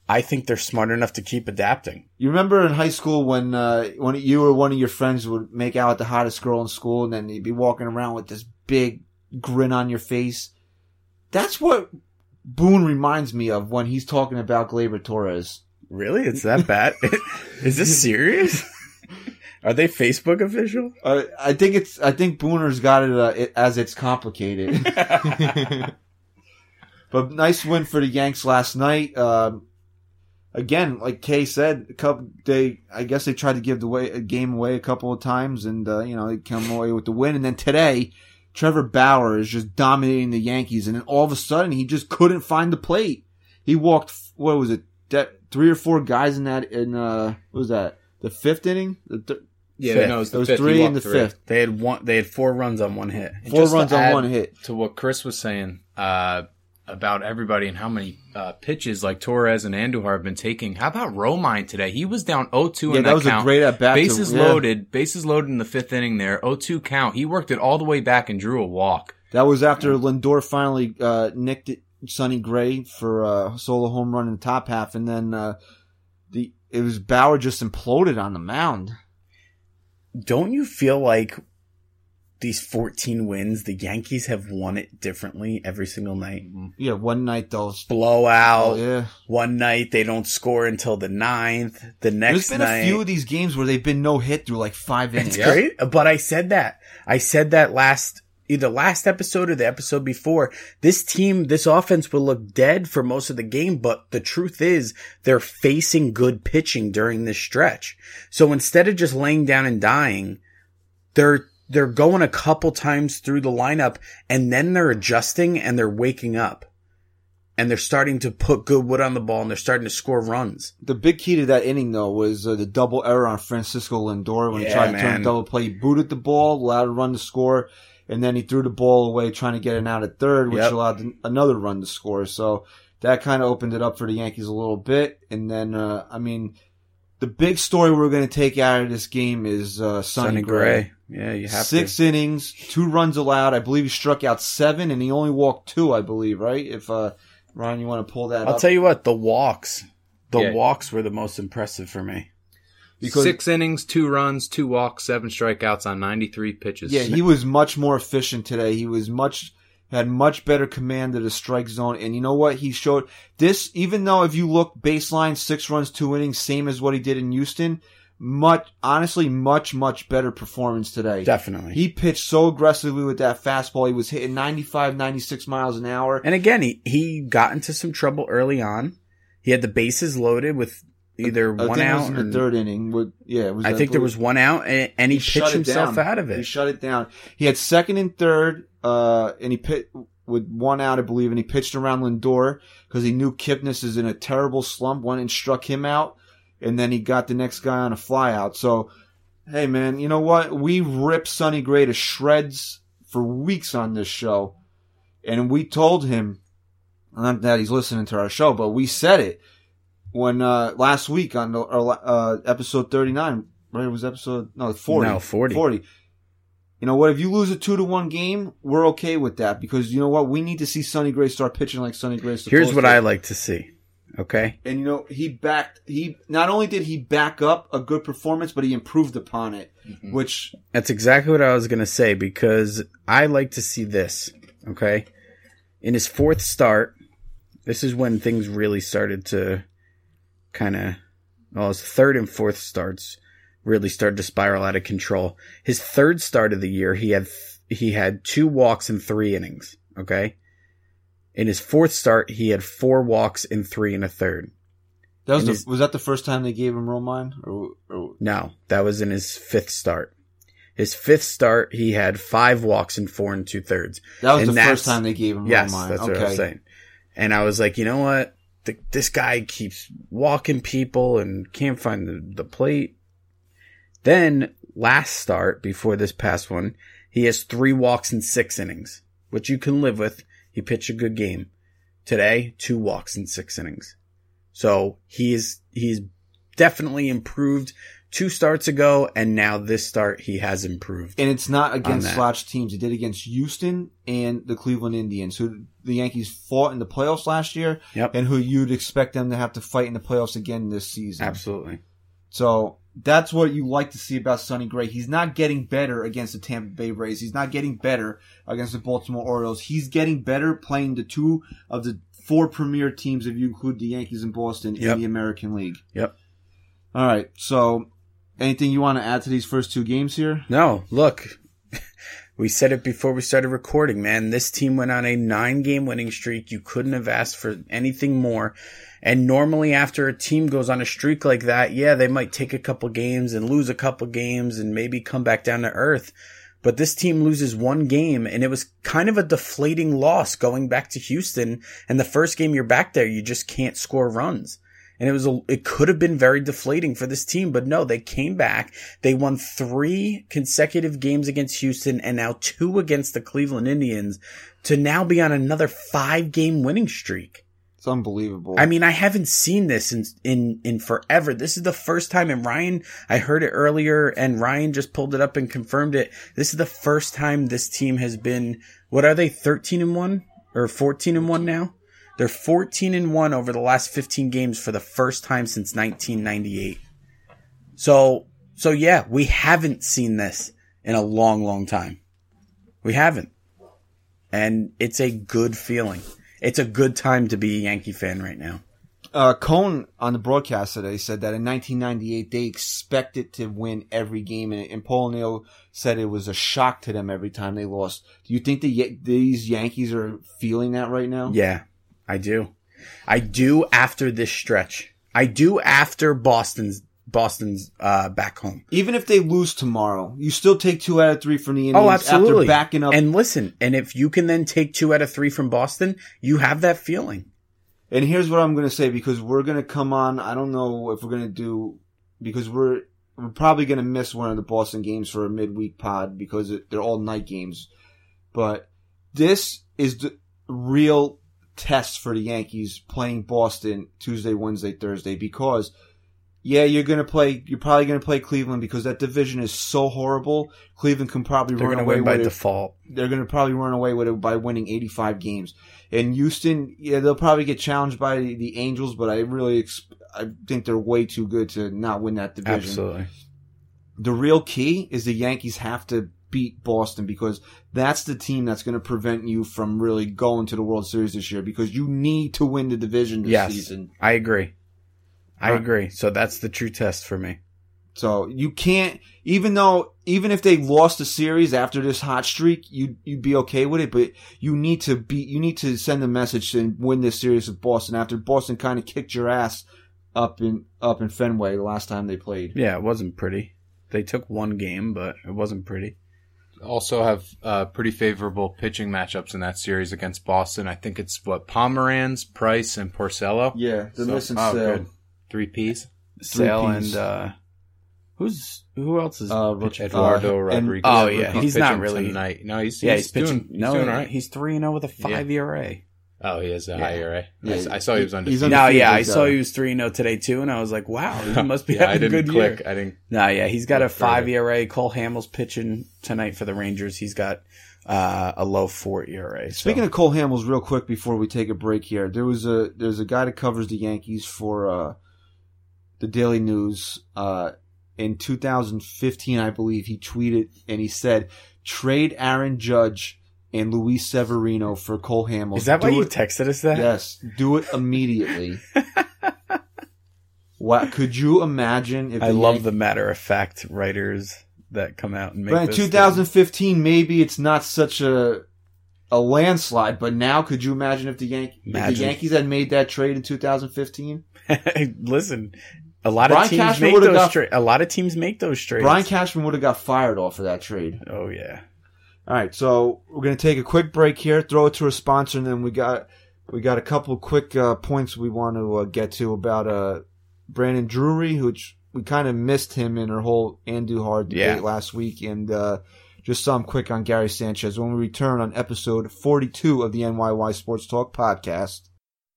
I think they're smart enough to keep adapting. You remember in high school when uh, when you or one of your friends would make out with the hottest girl in school, and then you'd be walking around with this big grin on your face. That's what Boone reminds me of when he's talking about Gleyber Torres. Really? It's that bad? Is this serious? Are they Facebook official? Uh, I think it's. I think Booner's got it, uh, it as it's complicated. but nice win for the Yanks last night. Um, again, like Kay said, a couple they. I guess they tried to give the way a game away a couple of times, and uh, you know they come away with the win. And then today, Trevor Bauer is just dominating the Yankees, and then all of a sudden he just couldn't find the plate. He walked. What was it? That three or four guys in that in uh what was that the fifth inning? The th- yeah, Fifth. no, it was the there was fifth. Three in the three. fifth. They had one. They had four runs on one hit. And Four to runs on one hit. To what Chris was saying uh, about everybody and how many uh, pitches like Torres and Andujar have been taking. How about Romine today? He was down 0-2 Yeah, in that, that, was count. a great at bat. bases to, yeah. loaded, bases loaded in the fifth inning there. 0-2 count. He worked it all the way back and drew a walk. That was after Lindor finally uh, nicked it, Sonny Gray for a solo home run in the top half, and then uh, the it was Bauer just imploded on the mound. Don't you feel like these 14 wins, the Yankees have won it differently every single night? Mm-hmm. Yeah, one night though. Blowout. Oh, yeah, One night they don't score until the ninth. The next There's been night. a few of these games where they've been no hit through like five innings. It's great. But I said that. I said that last either last episode or the episode before, this team, this offense will look dead for most of the game, but the truth is they're facing good pitching during this stretch. So instead of just laying down and dying, they're they're going a couple times through the lineup and then they're adjusting and they're waking up. And they're starting to put good wood on the ball and they're starting to score runs. The big key to that inning, though, was uh, the double error on Francisco Lindor when he Yeah, tried to turn a double play. He booted the ball, allowed a run to score, and then he threw the ball away trying to get it out at third, which Yep. allowed another run to score. So that kind of opened it up for the Yankees a little bit. And then, uh, I mean, the big story we're going to take out of this game is uh, Sonny, Sonny Gray. Gray. Yeah, you have Six to. innings, two runs allowed. I believe he struck out seven, and he only walked two. I believe, right? If uh, Ryan, you want to pull that I'll up? tell you what, the walks, the Yeah. walks were the most impressive for me. Because- Six innings, two runs, two walks, seven strikeouts on 93 pitches. Yeah, he was much more efficient today. He was much had much better command of the strike zone. And you know what? He showed this, even though if you look baseline, six runs, two innings, same as what he did in Houston, much, honestly, much, much better performance today. Definitely. He pitched so aggressively with that fastball. He was hitting 95, 96 miles an hour. and again, he, he got into some trouble early on. He had the bases loaded with either I one think it was out. in the third inning. With, yeah, it was, I think there was one out, and, and he, shut pitched himself down. out of it. He shut it down. He had second and third, uh, and he pit with one out, I believe, and he pitched around Lindor because he knew Kipnis is in a terrible slump. Went and struck him out, and then he got the next guy on a flyout. So, hey man, you know what? We ripped Sonny Gray to shreds for weeks on this show, and we told him, not that he's listening to our show, but we said it when uh last week on the uh, episode thirty nine. Right, it was episode no forty. No, 40. Forty. You know what? If you lose a two to one game, we're okay with that because you know what? We need to see Sonny Gray start pitching like Sonny Gray. Here's what I like to see. Okay. And you know, he backed. He not only did he back up a good performance, but he improved upon it, which That's exactly what I was going to say because I like to see this. Okay. In his fourth start, this is when things really started to kind of, well, his third and fourth starts really started to spiral out of control. His third start of the year, he had, he had two walks in three innings. Okay. In his fourth start, he had four walks in three and a third. that was the, his- was that the first time they gave him Romine, or, or No, that was in his fifth start. His fifth start, he had five walks and four and two thirds. that was And the first time they gave him Yes, Romine? that's okay. what I was saying. And I was like, you know what? The, this guy keeps walking people and can't find the, the plate. Then last start before this past one, he has three walks in six innings, which you can live with. He pitched a good game. Today, two walks in six innings. So he is, he's definitely improved two starts ago. And now this start, he has improved. And it's not against slouch teams. He did against Houston and the Cleveland Indians, who the Yankees fought in the playoffs last year, Yep. and who you'd expect them to have to fight in the playoffs again this season. Absolutely. So that's what you like to see about Sonny Gray. He's not getting better against the Tampa Bay Rays. He's not getting better against the Baltimore Orioles. He's getting better playing the two of the four premier teams if you include the Yankees and Boston Yep. in the American League. Yep. All right. So anything you want to add to these first two games here? No, look, we said it before we started recording, man. This team went on a nine game winning streak. You couldn't have asked for anything more. And normally after a team goes on a streak like that, yeah, they might take a couple games and lose a couple games and maybe come back down to earth. But this team loses one game and it was kind of a deflating loss going back to Houston. And the first game you're back there, you just can't score runs. And it was a, it could have been very deflating for this team, but no, they came back. They won three consecutive games against Houston and now two against the Cleveland Indians to now be on another five game winning streak. It's unbelievable. I mean, I haven't seen this in, in, in forever. This is the first time and Ryan, I heard it earlier and Ryan just pulled it up and confirmed it. This is the first time this team has been, what are they, 13 and 1 or 14 and 1 now? They're 14 and 1 over the last 15 games for the first time since 1998. So, so yeah, we haven't seen this in a long, long time. We haven't. And it's a good feeling. It's a good time to be a Yankee fan right now. uh, Cone on the broadcast today said that in 1998 they expected to win every game, and, and Paul O'Neill said it was a shock to them every time they lost. Do you think the these Yankees are feeling that right now? Yeah, I do. I do after this stretch. I do after Boston's Boston's uh, back home. Even if they lose tomorrow, you still take two out of three from the Indians Oh, absolutely. after backing up. And listen, and if you can then take two out of three from Boston, you have that feeling. And here's what I'm going to say because we're going to come on. I don't know if we're going to do because we're we're probably going to miss one of the Boston games for a midweek pod because it, they're all night games. But this is the real test for the Yankees playing Boston Tuesday, Wednesday, Thursday because yeah, you're going to play you're probably going to play Cleveland because that division is so horrible. Cleveland can probably They're run away by with it default. they're going to probably run away with it by winning 85 games. And Houston, yeah, they'll probably get challenged by the Angels, but I really, I think they're way too good to not win that division. Absolutely. The real key is the Yankees have to beat Boston because that's the team that's going to prevent you from really going to the World Series this year because you need to win the division this Yes, season. I agree. I agree. So that's the true test for me. So you can't, even though, even if they lost the series after this hot streak, you you'd be okay with it. But you need to be, you need to send a message and win this series with Boston after Boston kind of kicked your ass up in up in Fenway the last time they played. Yeah, it wasn't pretty. They took one game, but it wasn't pretty. Also have uh, pretty favorable pitching matchups in that series against Boston. I think it's what Pomeranz, Price, and Porcello. Yeah, they're So- missing oh, Sale. good. Three P's. Sale Ps. and uh who's who else is Uh, pitching? Eduardo Uh, and- Rodriguez. Oh, yeah, He's he's not really- tonight. No, he's, yeah, he's, he's, pitching. Doing, he's no, doing all right. he's three and zero with a five ERA. Oh, he has a Yeah. high ERA. I Yeah, s- I, saw he was he- undefeated. he's No, yeah, I he's, saw he was three and zero today too, and I was like, wow, he must be yeah, having a good click. year. I didn't. No, yeah, he's got a Look further. five ERA. Cole Hamels pitching tonight for the Rangers. He's got uh, a low four ERA. so- Speaking of Cole Hamels, real quick before we take a break here, there was a there's a guy that covers the Yankees for uh, the Daily News. Uh, in 2015, I believe he tweeted and he said, "Trade Aaron Judge and Luis Severino for Cole Hamels." is that why Do you it- texted us that? Yes, do it immediately. what could you imagine if I love Yan- the matter of fact writers that come out and make. But in those 2015, maybe it's not such a a landslide. But now, could you imagine if the, Yan- if the Yankees had made that trade in 2015? Listen, a lot Brian of teams Cashman make those. got- Tra- a lot of teams make those trades. Brian Cashman would have got fired off of that trade. oh yeah. All right, so we're gonna take a quick break here, throw it to a sponsor, and then we got we got a couple quick uh, points we want to uh, get to about uh, Brandon Drury, which we kind of missed him in our whole Andujar debate Yeah. last week, and uh, just some quick on Gary Sanchez when we return on episode 42 of the NYY Sports Talk podcast.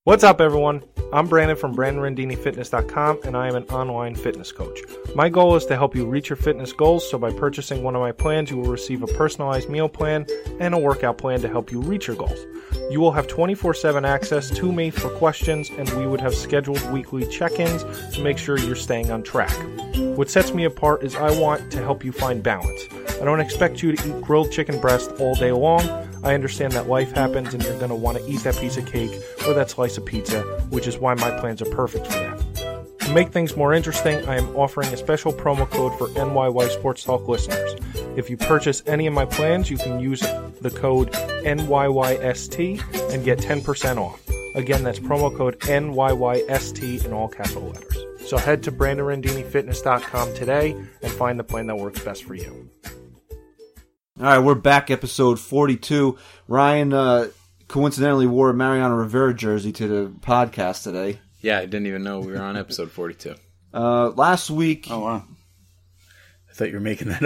What's up, everyone? I'm Brandon from BrandonRandiniFitness.com, and I am an online fitness coach. My goal is to help you reach your fitness goals, so by purchasing one of my plans, you will receive a personalized meal plan and a workout plan to help you reach your goals. You will have 24 7 access to me for questions, and we would have scheduled weekly check ins to make sure you're staying on track. What sets me apart is I want to help you find balance. I don't expect you to eat grilled chicken breast all day long. I understand that life happens and you're going to want to eat that piece of cake or that slice of pizza, which is why my plans are perfect for that. To make things more interesting, I am offering a special promo code for NYY Sports Talk listeners. If you purchase any of my plans, you can use the code NYYST and get 10% off. Again, that's promo code NYYST in all capital letters. So head to BrandonRandiniFitness.com today and find the plan that works best for you. All right, we're back, episode 42. Ryan uh, coincidentally wore a Mariano Rivera jersey to the podcast today. Yeah, I didn't even know we were on episode 42. Uh, last week, Oh wow. I thought you were making that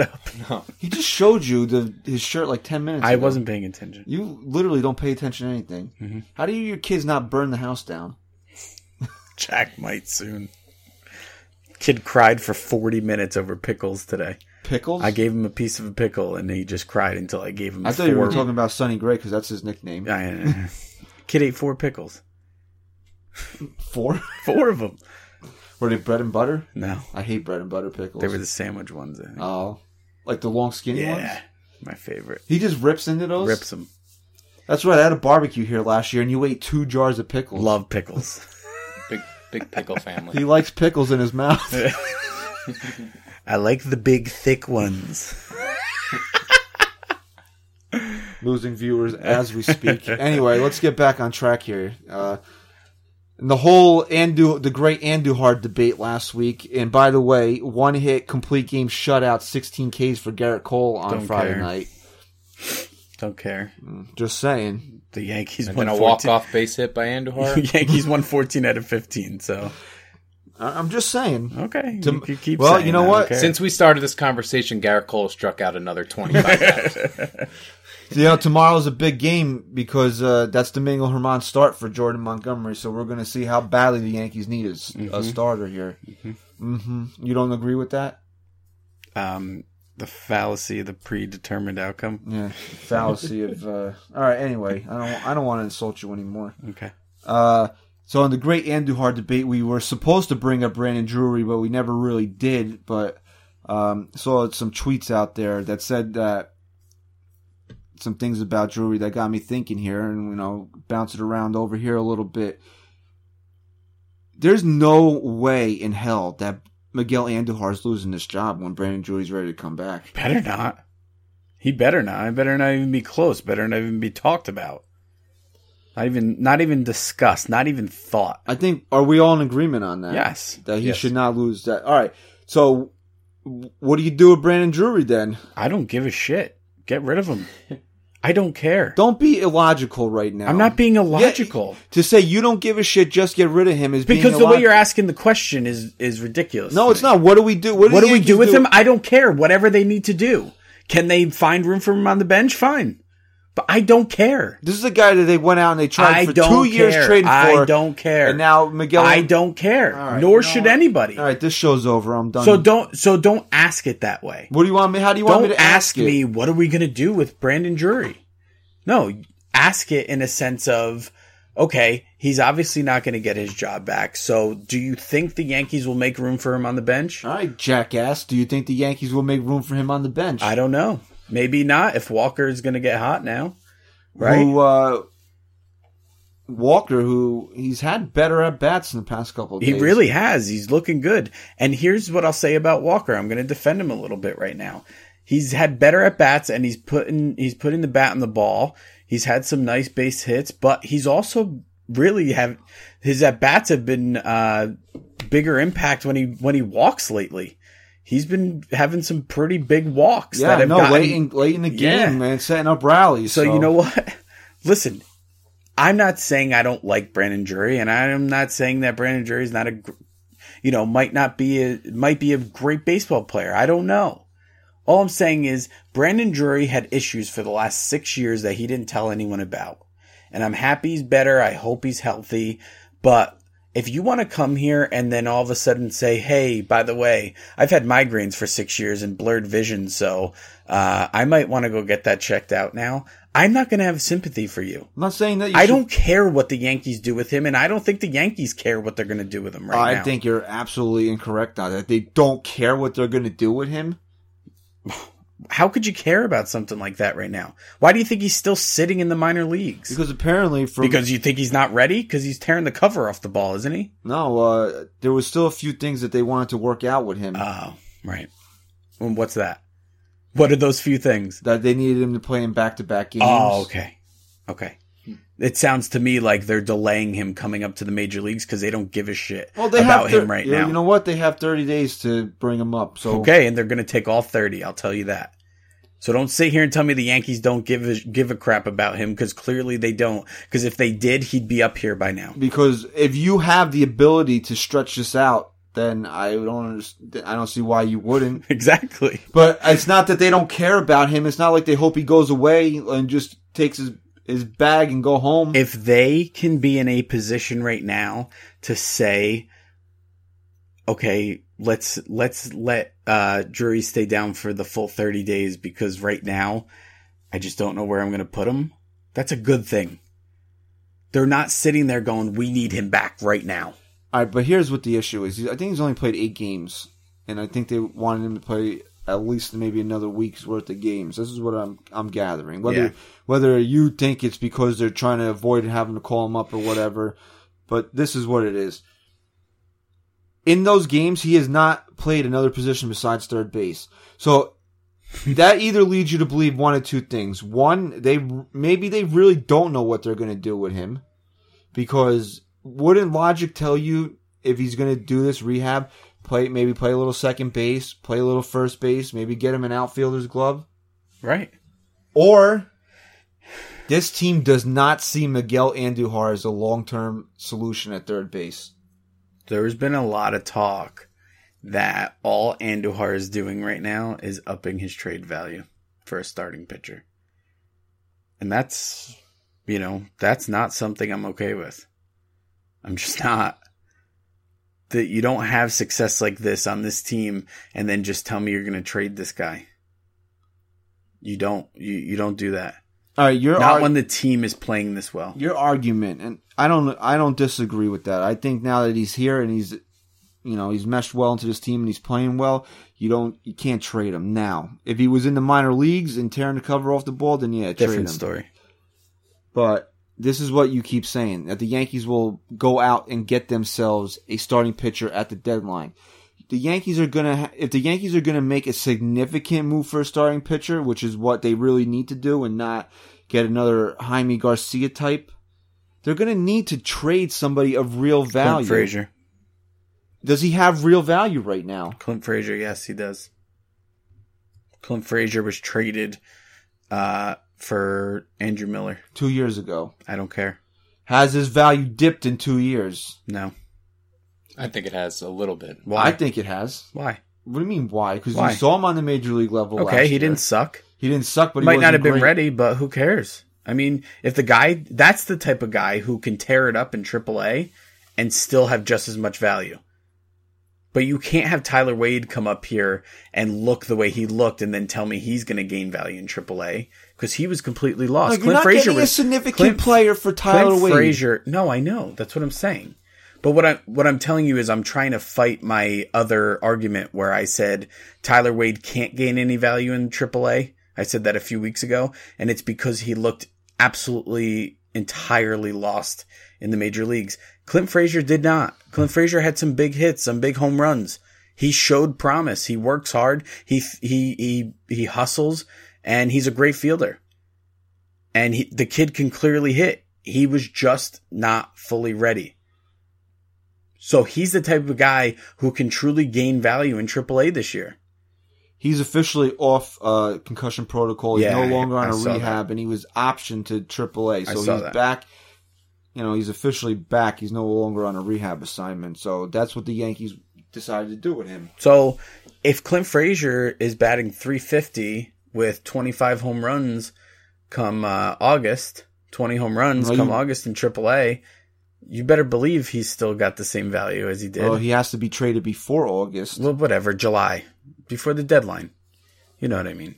up. he just showed you the his shirt like 10 minutes I ago. wasn't paying attention. You literally don't pay attention to anything. Mm-hmm. How do you, your kids not burn the house down? Jack might soon. Kid cried for 40 minutes over pickles today. Pickles? I gave him a piece of a pickle and he just cried until I gave him I thought four. you were talking about Sonny Gray because that's his nickname. I- Kid ate four pickles. Four? Four of them. Were they bread and butter? No, I hate bread and butter pickles. they were the sandwich ones. I think. Oh, like the long skinny ones? yeah, my favorite. He just rips into those? Rips them. That's right. I had a barbecue here last year and you ate two jars of pickles. Love pickles. Big Big pickle family. He likes pickles in his mouth. I like the big thick ones. losing viewers as we speak. anyway, let's get back on track here. Uh, the whole Andu, the great Andujar debate last week, and by the way, one hit complete game shutout, 16 Ks for Gerrit Cole on Don't Friday care. night. Don't care. Just saying. The Yankees And won then a 14 walk-off base hit by Andujar. Yankees won 14 out of 15. So I- I'm just saying. okay, To- you keep well, saying you know that, what? okay? Since we started this conversation, Gerrit Cole struck out another 25 times. You know, tomorrow's a big game because uh, that's Domingo Germán's start for Jordan Montgomery. So we're going to see how badly the Yankees need a, s- Mm-hmm. a starter here. hmm You don't agree with that? um, the fallacy of the predetermined outcome. Yeah, fallacy of. Uh, all right. Anyway, I don't. I don't want to insult you anymore. Okay. Uh, so in the great Andujar debate, we were supposed to bring up Brandon Drury, but we never really did. But um, saw some tweets out there that said that some things about Drury that got me thinking here, and you know, bounce it around over here a little bit. There's no way in hell that Miguel Andujar is losing this job when Brandon Drury's ready to come back. Better not. He better not. I better not even be close. Better not even be talked about. Not even, not even discussed. Not even thought. I think are we all in agreement on that? Yes. that he Yes. should not lose that. All right. So, what do you do with Brandon Drury then? I don't give a shit. Get rid of him. I don't care. Don't be illogical right now. I'm not being illogical. to say you don't give a shit. Just get rid of him is because the way you're asking the question is is ridiculous. No, it's not. What do we do? What do, What do we do with him? I don't care. Whatever they need to do. Can they find room for him on the bench? Fine. But I don't care. This is a guy that they went out and they tried I for two years trading for. I don't care. And now Miguel. I don't care. Right, Nor you know should what? anybody. All right, this show's over. I'm done. So don't so don't ask it that way. What do you want me? How do you want Don't me to ask it? me what are we going to do with Brandon Drury. No, ask it in a sense of okay, he's obviously not going to get his job back. So, do you think the Yankees will make room for him on the bench? All right, jackass. Do you think the Yankees will make room for him on the bench? I don't know. Maybe not if Walker is going to get hot now. Right? Who, uh, Walker, who he's had better at bats in the past couple of He really has. He's looking good. And here's what I'll say about Walker. I'm going to defend him a little bit right now. He's had better at bats and he's putting he's putting the bat on the ball. He's had some nice base hits, but he's also really have his at bats have been uh bigger impact when he when he walks lately. He's been having some pretty big walks that Yeah, have no, gotten, late in late in the game, Yeah. man, setting up rallies. so, you know what? Listen, I'm not saying I don't like Brandon Drury, and I'm not saying that Brandon Drury is not a, you know, might not be a might be a great baseball player. I don't know. All I'm saying is Brandon Drury had issues for the last six years that he didn't tell anyone about, and I'm happy he's better. I hope he's healthy, but. If you want to come here and then all of a sudden say, "Hey, by the way, I've had migraines for six years and blurred vision, so uh, I might want to go get that checked out now," I'm not going to have sympathy for you. I'm not saying that you I should- don't care what the Yankees do with him, and I don't think the Yankees care what they're going to do with him right I now. I think you're absolutely incorrect on that. They don't care what they're going to do with him. How could you care about something like that right now? Why do you think he's still sitting in the minor leagues? Because apparently, from Because you think he's not ready? Because he's tearing the cover off the ball, isn't he? no, uh, there was still a few things that they wanted to work out with him. Oh, right. Well, what's that? What are those few things? that they needed him to play in back to back games. Oh, okay. Okay. It sounds to me like they're delaying him coming up to the major leagues because they don't give a shit Well, they about have thir- him right know, now. You know what? They have 30 days to bring him up. So Okay, and they're going to take all 30, I'll tell you that. So don't sit here and tell me the Yankees don't give a, give a crap about him because clearly they don't. Because if they did, he'd be up here by now. because if you have the ability to stretch this out, then I don't understand, I don't see why you wouldn't. Exactly. But it's not that they don't care about him. It's not like they hope he goes away and just takes his his bag and go home. If they can be in a position right now to say, okay, let's let's let uh Drury stay down for the full 30 days because right now I just don't know where I'm going to put him. That's a good thing. They're not sitting there going, "We need him back right now." All right, but here's what the issue is. I think he's only played eight games, and I think they wanted him to play at least maybe another week's worth of games. This is what I'm I'm gathering. Whether Yeah. whether you think it's because they're trying to avoid having to call him up or whatever, but this is what it is. in those games, he has not played another position besides third base. So that either leads you to believe one of two things. One, they maybe they really don't know what they're going to do with him because wouldn't logic tell you if he's going to do this rehab, play maybe play a little second base, play a little first base, maybe get him an outfielder's glove? Right. Or this team does not see Miguel Andujar as a long-term solution at third base. There's been a lot of talk that all Andujar is doing right now is upping his trade value for a starting pitcher. And that's, you know, that's not something I'm okay with. I'm just not. That you don't have success like this on this team and then just tell me you're going to trade this guy. You don't you, you don't do that. All right, your Not arg- when the team is playing this well. your argument, and I don't I don't disagree with that. I think now that he's here and he's you know he's meshed well into this team and he's playing well, you don't you can't trade him now. If he was in the minor leagues and tearing the cover off the ball, then yeah, trade Different him. story. But this is what you keep saying that the Yankees will go out and get themselves a starting pitcher at the deadline. The Yankees are gonna ha- if the Yankees are gonna make a significant move for a starting pitcher, which is what they really need to do, and not get another Jaime Garcia type. They're gonna need to trade somebody of real Clint value. Frazier. Does he have real value right now? Clint Frazier, yes, he does. Clint Frazier was traded uh, for Andrew Miller. Two years ago, I don't care. has his value dipped in two years? No. I think it has a little bit. Why? I think it has. Why? What do you mean why? Because Why? you saw him on the major league level. Okay, last he year. didn't suck. He didn't suck, but he Might not wasn't have been great. ready, but who cares? I mean, if the guy, that's the type of guy who can tear it up in AAA and still have just as much value. But you can't have Tyler Wade come up here and look the way he looked and then tell me he's going to gain value in AAA because he was completely lost. Like, you're not getting a significant Clint- player for Tyler Clint Wade. Frazier. No, I know. That's what I'm saying. But what I what I'm telling you is I'm trying to fight my other argument where I said Tyler Wade can't gain any value in AAA. I said that a few weeks ago, and it's because he looked absolutely entirely lost in the major leagues. Clint Frazier did not. Clint Frazier had some big hits, some big home runs. He showed promise. He works hard. He he he he hustles, and he's a great fielder. And he, the kid can clearly hit. He was just not fully ready. So he's the type of guy who can truly gain value in AAA this year. He's officially off uh, concussion protocol. He's Yeah, no longer on I a rehab, and he was optioned to AAA. So he's that. back. You know, he's officially back. He's no longer on a rehab assignment. So that's what the Yankees decided to do with him. So if Clint Frazier is batting 350 with 25 home runs come uh, August, 20 home runs Well, come you- August in AAA, you better believe he's still got the same value as he did. Well, he has to be traded before August. well, whatever, July, before the deadline. You know what I mean?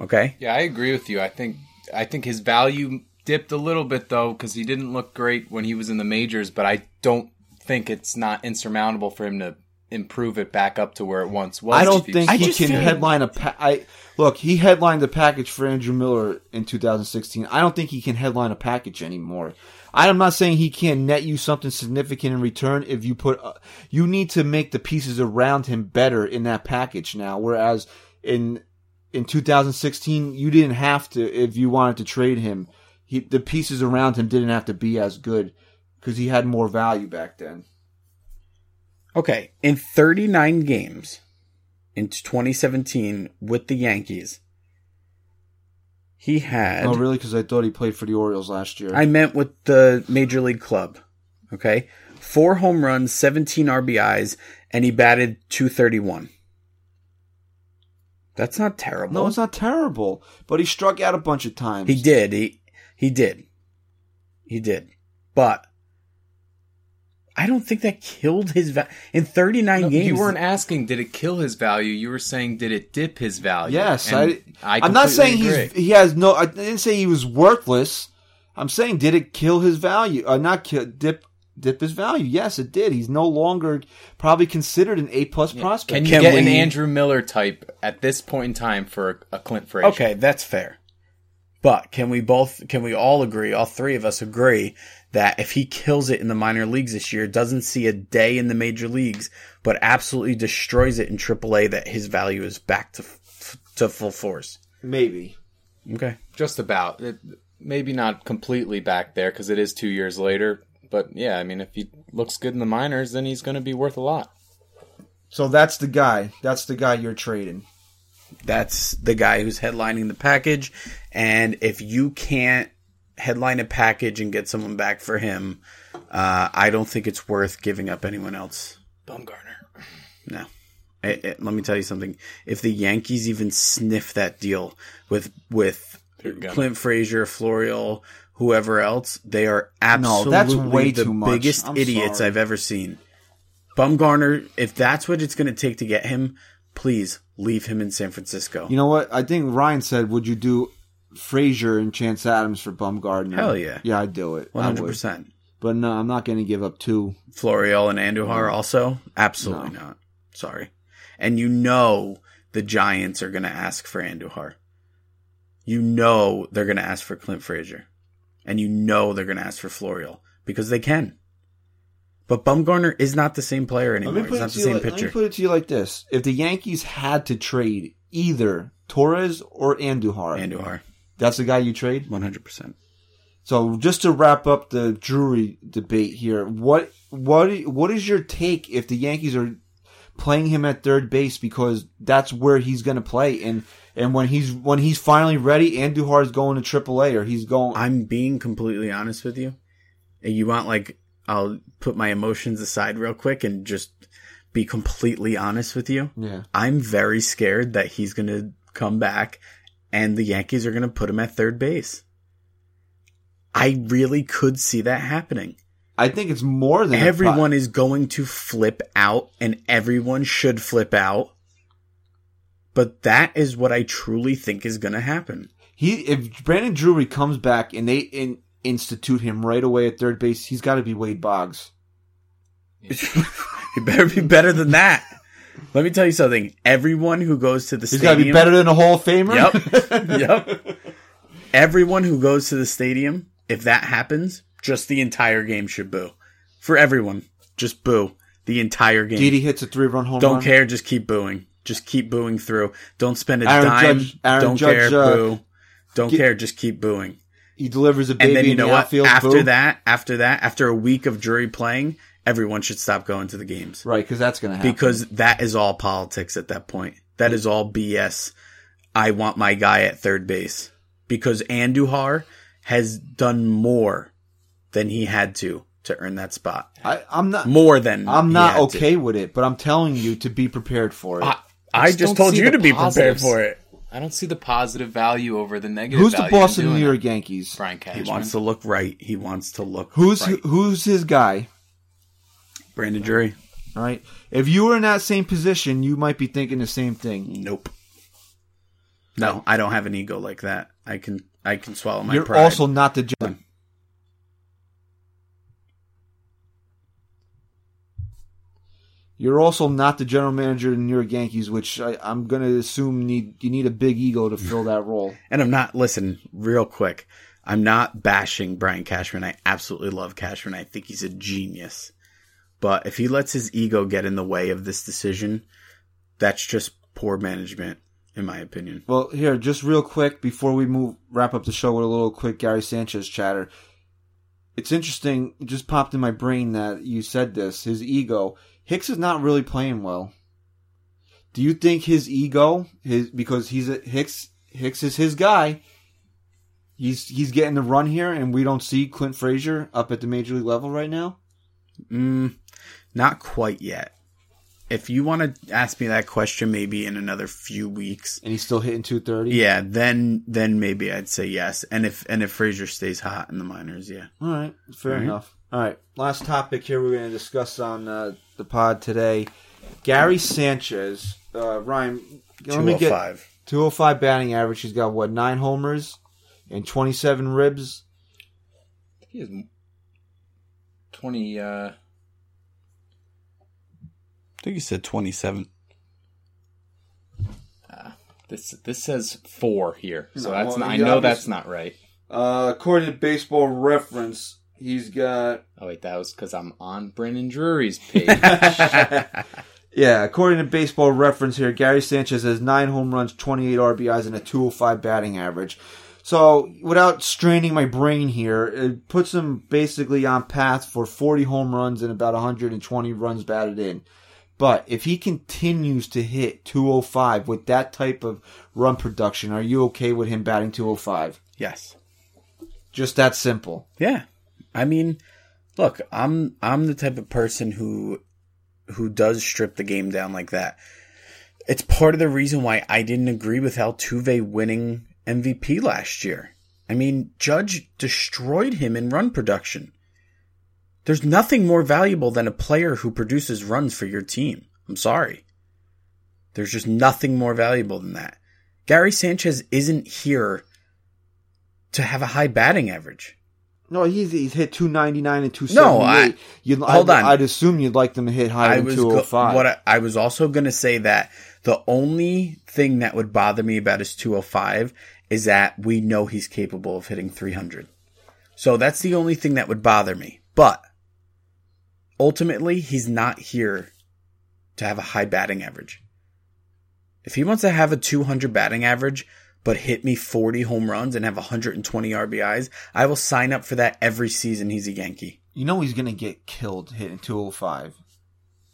Okay. Yeah, I agree with you. I think I think his value dipped a little bit though because he didn't look great when he was in the majors, but I don't think it's not insurmountable for him to improve it back up to where it once was. I don't think I he can headline a. Pa- I look. He headlined the package for Andrew Miller in 2016. I don't think he can headline a package anymore. I'm not saying he can't net you something significant in return if you put. Uh, you need to make the pieces around him better in that package now. Whereas in in 2016, you didn't have to if you wanted to trade him. He, the pieces around him didn't have to be as good because he had more value back then. Okay, in 39 games in 2017 with the Yankees, he had. Oh, really? Because I thought he played for the Orioles last year. I meant with the Major League Club. Okay, four home runs, 17 RBIs, and he batted 231. That's not terrible. No, it's not terrible, but he struck out a bunch of times. He did. He he did. He did. But I don't think that killed his value in 39 No, games. You weren't asking did it kill his value. You were saying did it dip his value. Yes, And I. I am not saying completely he's he has no. I didn't say he was worthless. I'm saying did it kill his value? Uh, not kill, dip dip his value. Yes, it did. He's no longer probably considered an A plus prospect. Can you Can get an Andrew Miller type at this point in time for a Clint Frazier? Okay, that's fair. But can we both, can we all agree, all three of us agree that if he kills it in the minor leagues this year, doesn't see a day in the major leagues, but absolutely destroys it in AAA, that his value is back to, f- to full force? Maybe. Okay. Just about. It, maybe not completely back there because it is two years later. But yeah, I mean, if he looks good in the minors, then he's going to be worth a lot. So that's the guy. That's the guy you're trading. That's the guy who's headlining the package. And if you can't headline a package and get someone back for him, uh, I don't think it's worth giving up anyone else. Bumgarner. No. It- it- let me tell you something. If the Yankees even sniff that deal with with Clint Frazier, Florial, whoever else, they are No, absolutely that's way the too much. biggest I'm idiots sorry. I've ever seen. Bumgarner, if that's what it's going to take to get him, please leave him in San Francisco. You know what? I think Ryan said, "Would you do Frazier and Chance Adams for Bumgarner?" Hell yeah. Yeah, I'd do it. One hundred percent. But no, I'm not going to give up two. Florial and Andujar also? Absolutely not. Sorry. And you know the Giants are going to ask for Andujar. You know they're going to ask for Clint Frazier. And you know they're going to ask for Florial because they can. But Bumgarner is not the same player Let anymore. me He's put it not the to same Like, let me put it to you like this: If the Yankees had to trade either Torres or Andujar, Andujar, that's the guy you trade. 100%. So just to wrap up the Drury debate here, what what what is your take if the Yankees are playing him at third base because that's where he's going to play and and when he's when he's finally ready, Andujar is going to AAA or he's going. I'm being completely honest with you. And you want like I'll put my emotions aside real quick and just be completely honest with you. yeah, I'm very scared that he's going to come back and the Yankees are going to put him at third base. I really could see that happening. I think it's more than Everyone is going to flip out and everyone should flip out. But that is what I truly think is going to happen. He if Brandon Drury comes back and they in, institute him right away at third base, he's got to be Wade Boggs. He better be better than that. Let me tell you something. Everyone who goes to the stadium. He's got to be better than a Hall of Famer. Yep. yep. Everyone who goes to the stadium, if that happens, just the entire game should boo. For everyone, just boo the entire game. Didi hits a three-run home Don't run. care, just keep booing. Just keep booing through. Don't spend a Aaron dime. Judge- Aaron Don't Judge, care, uh, boo. Don't get- care, just keep booing. He delivers a baby And then you in know the what? outfield. After boom. that, after that, after a week of Drury playing, everyone should stop going to the games. right? Because that's going to happen. because that is all politics at that point. That is all BS. I want my guy at third base because Andujar has done more than he had to to earn that spot. I, I'm not. More than I'm not had to. okay with it, but I'm telling you to be prepared for it. I, I just don't told you to be prepared for it. I don't see the positive value over the negative. Who's the value in boss of the New York it. Yankees? Brian Cashman. He wants to look right. He wants to look Who's right. who's his guy? Brandon Drury? All right. If you were in that same position, you might be thinking the same thing. Nope. No, I don't have an ego like that. I can I can swallow my You're pride. also not the. gen- You're also not the general manager of the New York Yankees, which I, I'm going to assume need you need a big ego to fill that role. And I'm not, listen, real quick. I'm not bashing Brian Cashman. I absolutely love Cashman. I think he's a genius. But if he lets his ego get in the way of this decision, that's just poor management, in my opinion. Well, here, just real quick before we move wrap up the show with a little quick Gary Sanchez chatter. It's interesting. It just popped in my brain that you said this. His ego. Hicks is not really playing well. Do you think his ego, his because he's a Hicks, Hicks is his guy. He's he's getting the run here, and we don't see Clint Frazier up at the major league level right now. Mm, not quite yet. If you want to ask me that question, maybe in another few weeks, And he's still hitting two thirty. yeah, then then maybe I'd say yes. And if and if Frazier stays hot in the minors, yeah. All right, fair right. enough. All right, last topic here we're going to discuss on uh, the pod today. Gary Sanchez, uh, Ryan. Let me get 205. 205 batting average. He's got what nine homers and 27 ribs. He has twenty. Uh, I think you said 27. I This this says four here, so No, that's well, not, I know that's not right. Uh, according to Baseball Reference, he's got Oh wait, that was because I'm on Brandon Drury's page. yeah. According to Baseball Reference here, Gary Sanchez has nine home runs, 28 RBIs, and a 205 batting average. So, without straining my brain here, it puts him basically on path for 40 home runs and about 120 runs batted in. But if he continues to hit 205 with that type of run production, are you okay with him batting 205? Yes. Just that simple. Yeah. I mean, look, I'm I'm the type of person who who does strip the game down like that. It's part of the reason why I didn't agree with Altuve winning MVP last year. I mean, Judge destroyed him in run production. There's nothing more valuable than a player who produces runs for your team. I'm sorry. There's just nothing more valuable than that. Gary Sanchez isn't here to have a high batting average. No, he's, he's hit 299 and 278. No, I- hold I'd, on. I'd assume you'd like them to hit higher I than was oh go- 205. what I, I was also going to say that the only thing that would bother me about his 205 is that we know he's capable of hitting 300. So that's the only thing that would bother me. But ultimately, he's not here to have a high batting average. If he wants to have a 200 batting average, but hit me 40 home runs and have 120 RBIs, I will sign up for that every season he's a Yankee. you know he's going to get killed hitting 205.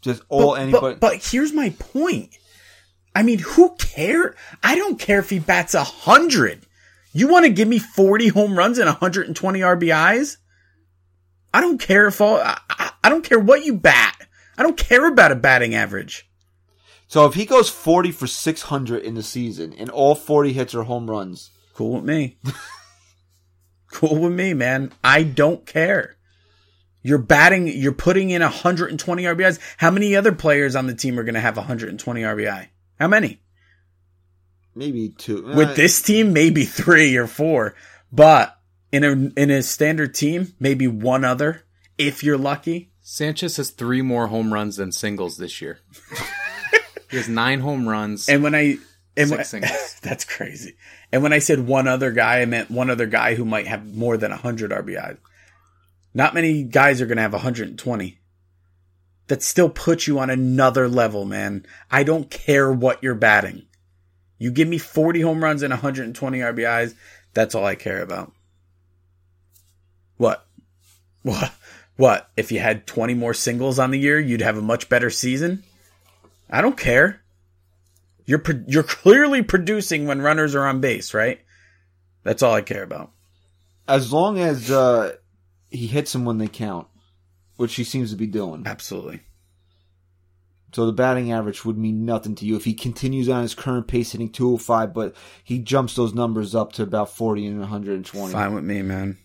Just But, all anybody. but, but here's my point. I mean, who care? I don't care if he bats a hundred. You want to give me 40 home runs and 120 RBIs? I don't care if all, I, I- I don't care what you bat. I don't care about a batting average. So if he goes 40 for 600 in the season and all 40 hits are home runs, Cool with me. cool with me, man. I don't care. You're batting, you're putting in 120 RBIs. How many other players on the team are going to have 120 RBI? How many? maybe two. With Uh, this team, maybe three or four, but in a in a standard team, maybe one other if you're lucky. Sanchez has three more home runs than singles this year. he has nine home runs. And when I and Six when, singles. that's crazy. And when I said one other guy, I meant one other guy who might have more than 100 RBI. Not many guys are going to have 120. That still puts you on another level, man. I don't care what you're batting. You give me 40 home runs and 120 RBIs, that's all I care about. What? What? What? If you had 20 more singles on the year, you'd have a much better season? I don't care. You're pro- you're clearly producing when runners are on base, right? That's all I care about. as long as uh, he hits them when they count, which he seems to be doing. Absolutely. So the batting average would mean nothing to you if he continues on his current pace hitting 205, but he jumps those numbers up to about 40 and 120. Fine with me, man.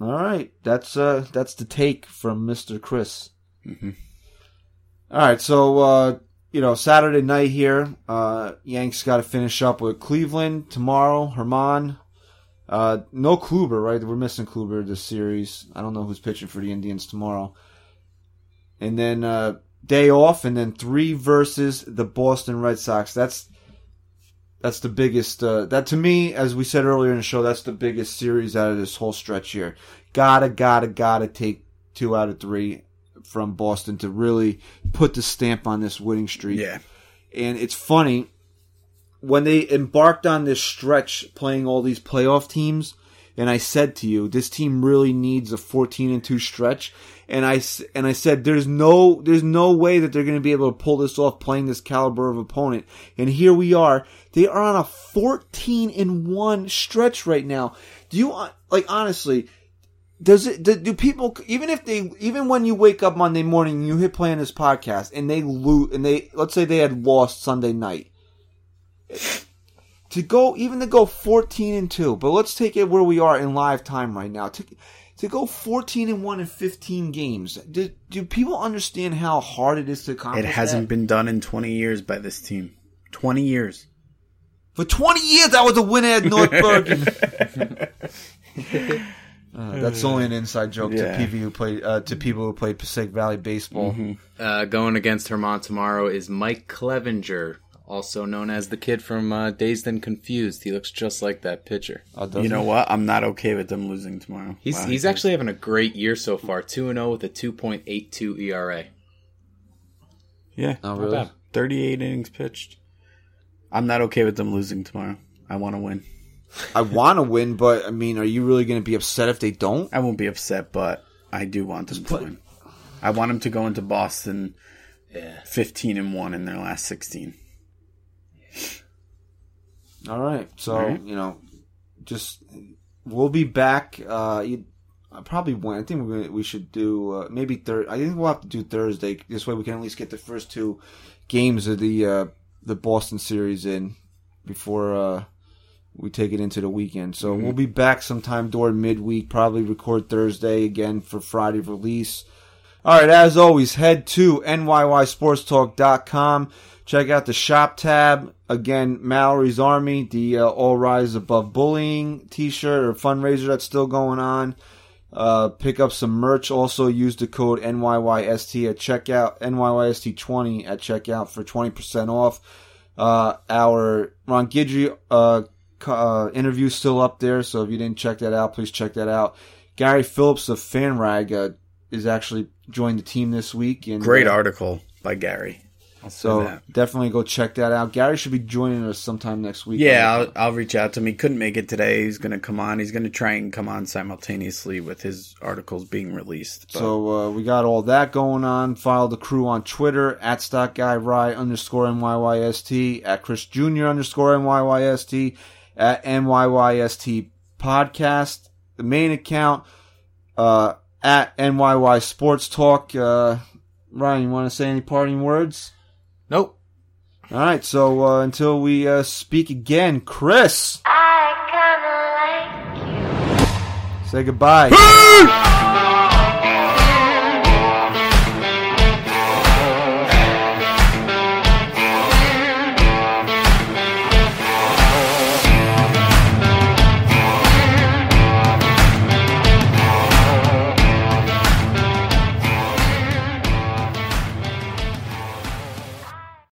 All right, that's uh that's the take from Mister Chris. Mhm. All right, so uh, you know Saturday night here, uh, Yanks got to finish up with Cleveland tomorrow. Germán, uh, no Kluber, right? We're missing Kluber this series. I don't know who's pitching for the Indians tomorrow. And then uh, day off, and then three versus the Boston Red Sox. That's that's the biggest. Uh, that to me, as we said earlier in the show, that's the biggest series out of this whole stretch here. Gotta, gotta, gotta take two out of three from Boston to really put the stamp on this winning streak. Yeah. And it's funny when they embarked on this stretch playing all these playoff teams. And I said to you, this team really needs a 14 and 2 stretch. And I, and I said, there's no, there's no way that they're going to be able to pull this off playing this caliber of opponent. And here we are. They are on a 14 and 1 stretch right now. Do you, uh, like, honestly, does it, do, do people, even if they, even when you wake up Monday morning and you hit play on this podcast and they lose, and they, let's say they had lost Sunday night to go even to go 14 and 2 but let's take it where we are in live time right now to, to go 14 and 1 in 15 games do, do people understand how hard it is to accomplish It hasn't that? been done in 20 years by this team. 20 years. for 20 years I was a winner at North Bergen Uh, that's only an inside joke Yeah. to people who play uh, to people who play Passaic Valley baseball. Mm-hmm. Uh, going against Germán tomorrow is Mike Clevinger, also known as the kid from uh, Dazed and Confused. He looks just like that pitcher. Oh, You know he? what? I'm not okay with them losing tomorrow. He's Wow. he's actually having a great year so far. Two and zero with a two point eight two ERA. yeah, Oh, really? bad. 38 innings pitched. I'm not okay with them losing tomorrow. I want to win. I want to win, but I mean, are you really going to be upset if they don't? I won't be upset, but I do want them to win. I want them to go into Boston Yeah. 15 and 1 in their last 16. All right. So, All right. you know, just we'll be back. Uh, you, I probably won't. I think we're gonna, we should do uh, maybe third. I think we'll have to do Thursday. This way, we can at least get the first two games of the uh, the Boston series in before uh, we take it into the weekend. So we'll be back sometime during midweek. Probably record Thursday again for Friday release. All right, as always, head to NYYSportsTalk.com. Check out the shop tab. Again, Mallory's Army, the uh, All Rise Above Bullying t-shirt or fundraiser that's still going on. Uh, pick up some merch. Also use the code NYYST at checkout, NYYST20 at checkout for 20% off. Uh, our Ron Guidry, uh, interview still up there. So if you didn't check that out, please check that out. Gary Phillips of FanRag, uh, is actually joined the team this week. And, Great uh, article by Gary. I'll So definitely go check that out. Gary should be joining us sometime next week. Yeah, I'll, I'll reach out to him. He couldn't make it today. He's going to come on. He's going to try and come on simultaneously with his articles being released. But So uh, we got all that going on. Follow the crew on Twitter at Stock Guy Rye underscore NYYST, at Chris Jr. underscore NYYST, at NYYST Podcast, the main account, uh, at NYY Sports Talk. Uh, Ryan, you want to say any parting words? Nope. All right, so uh, until we uh, speak again, Chris, I kinda like you. say goodbye.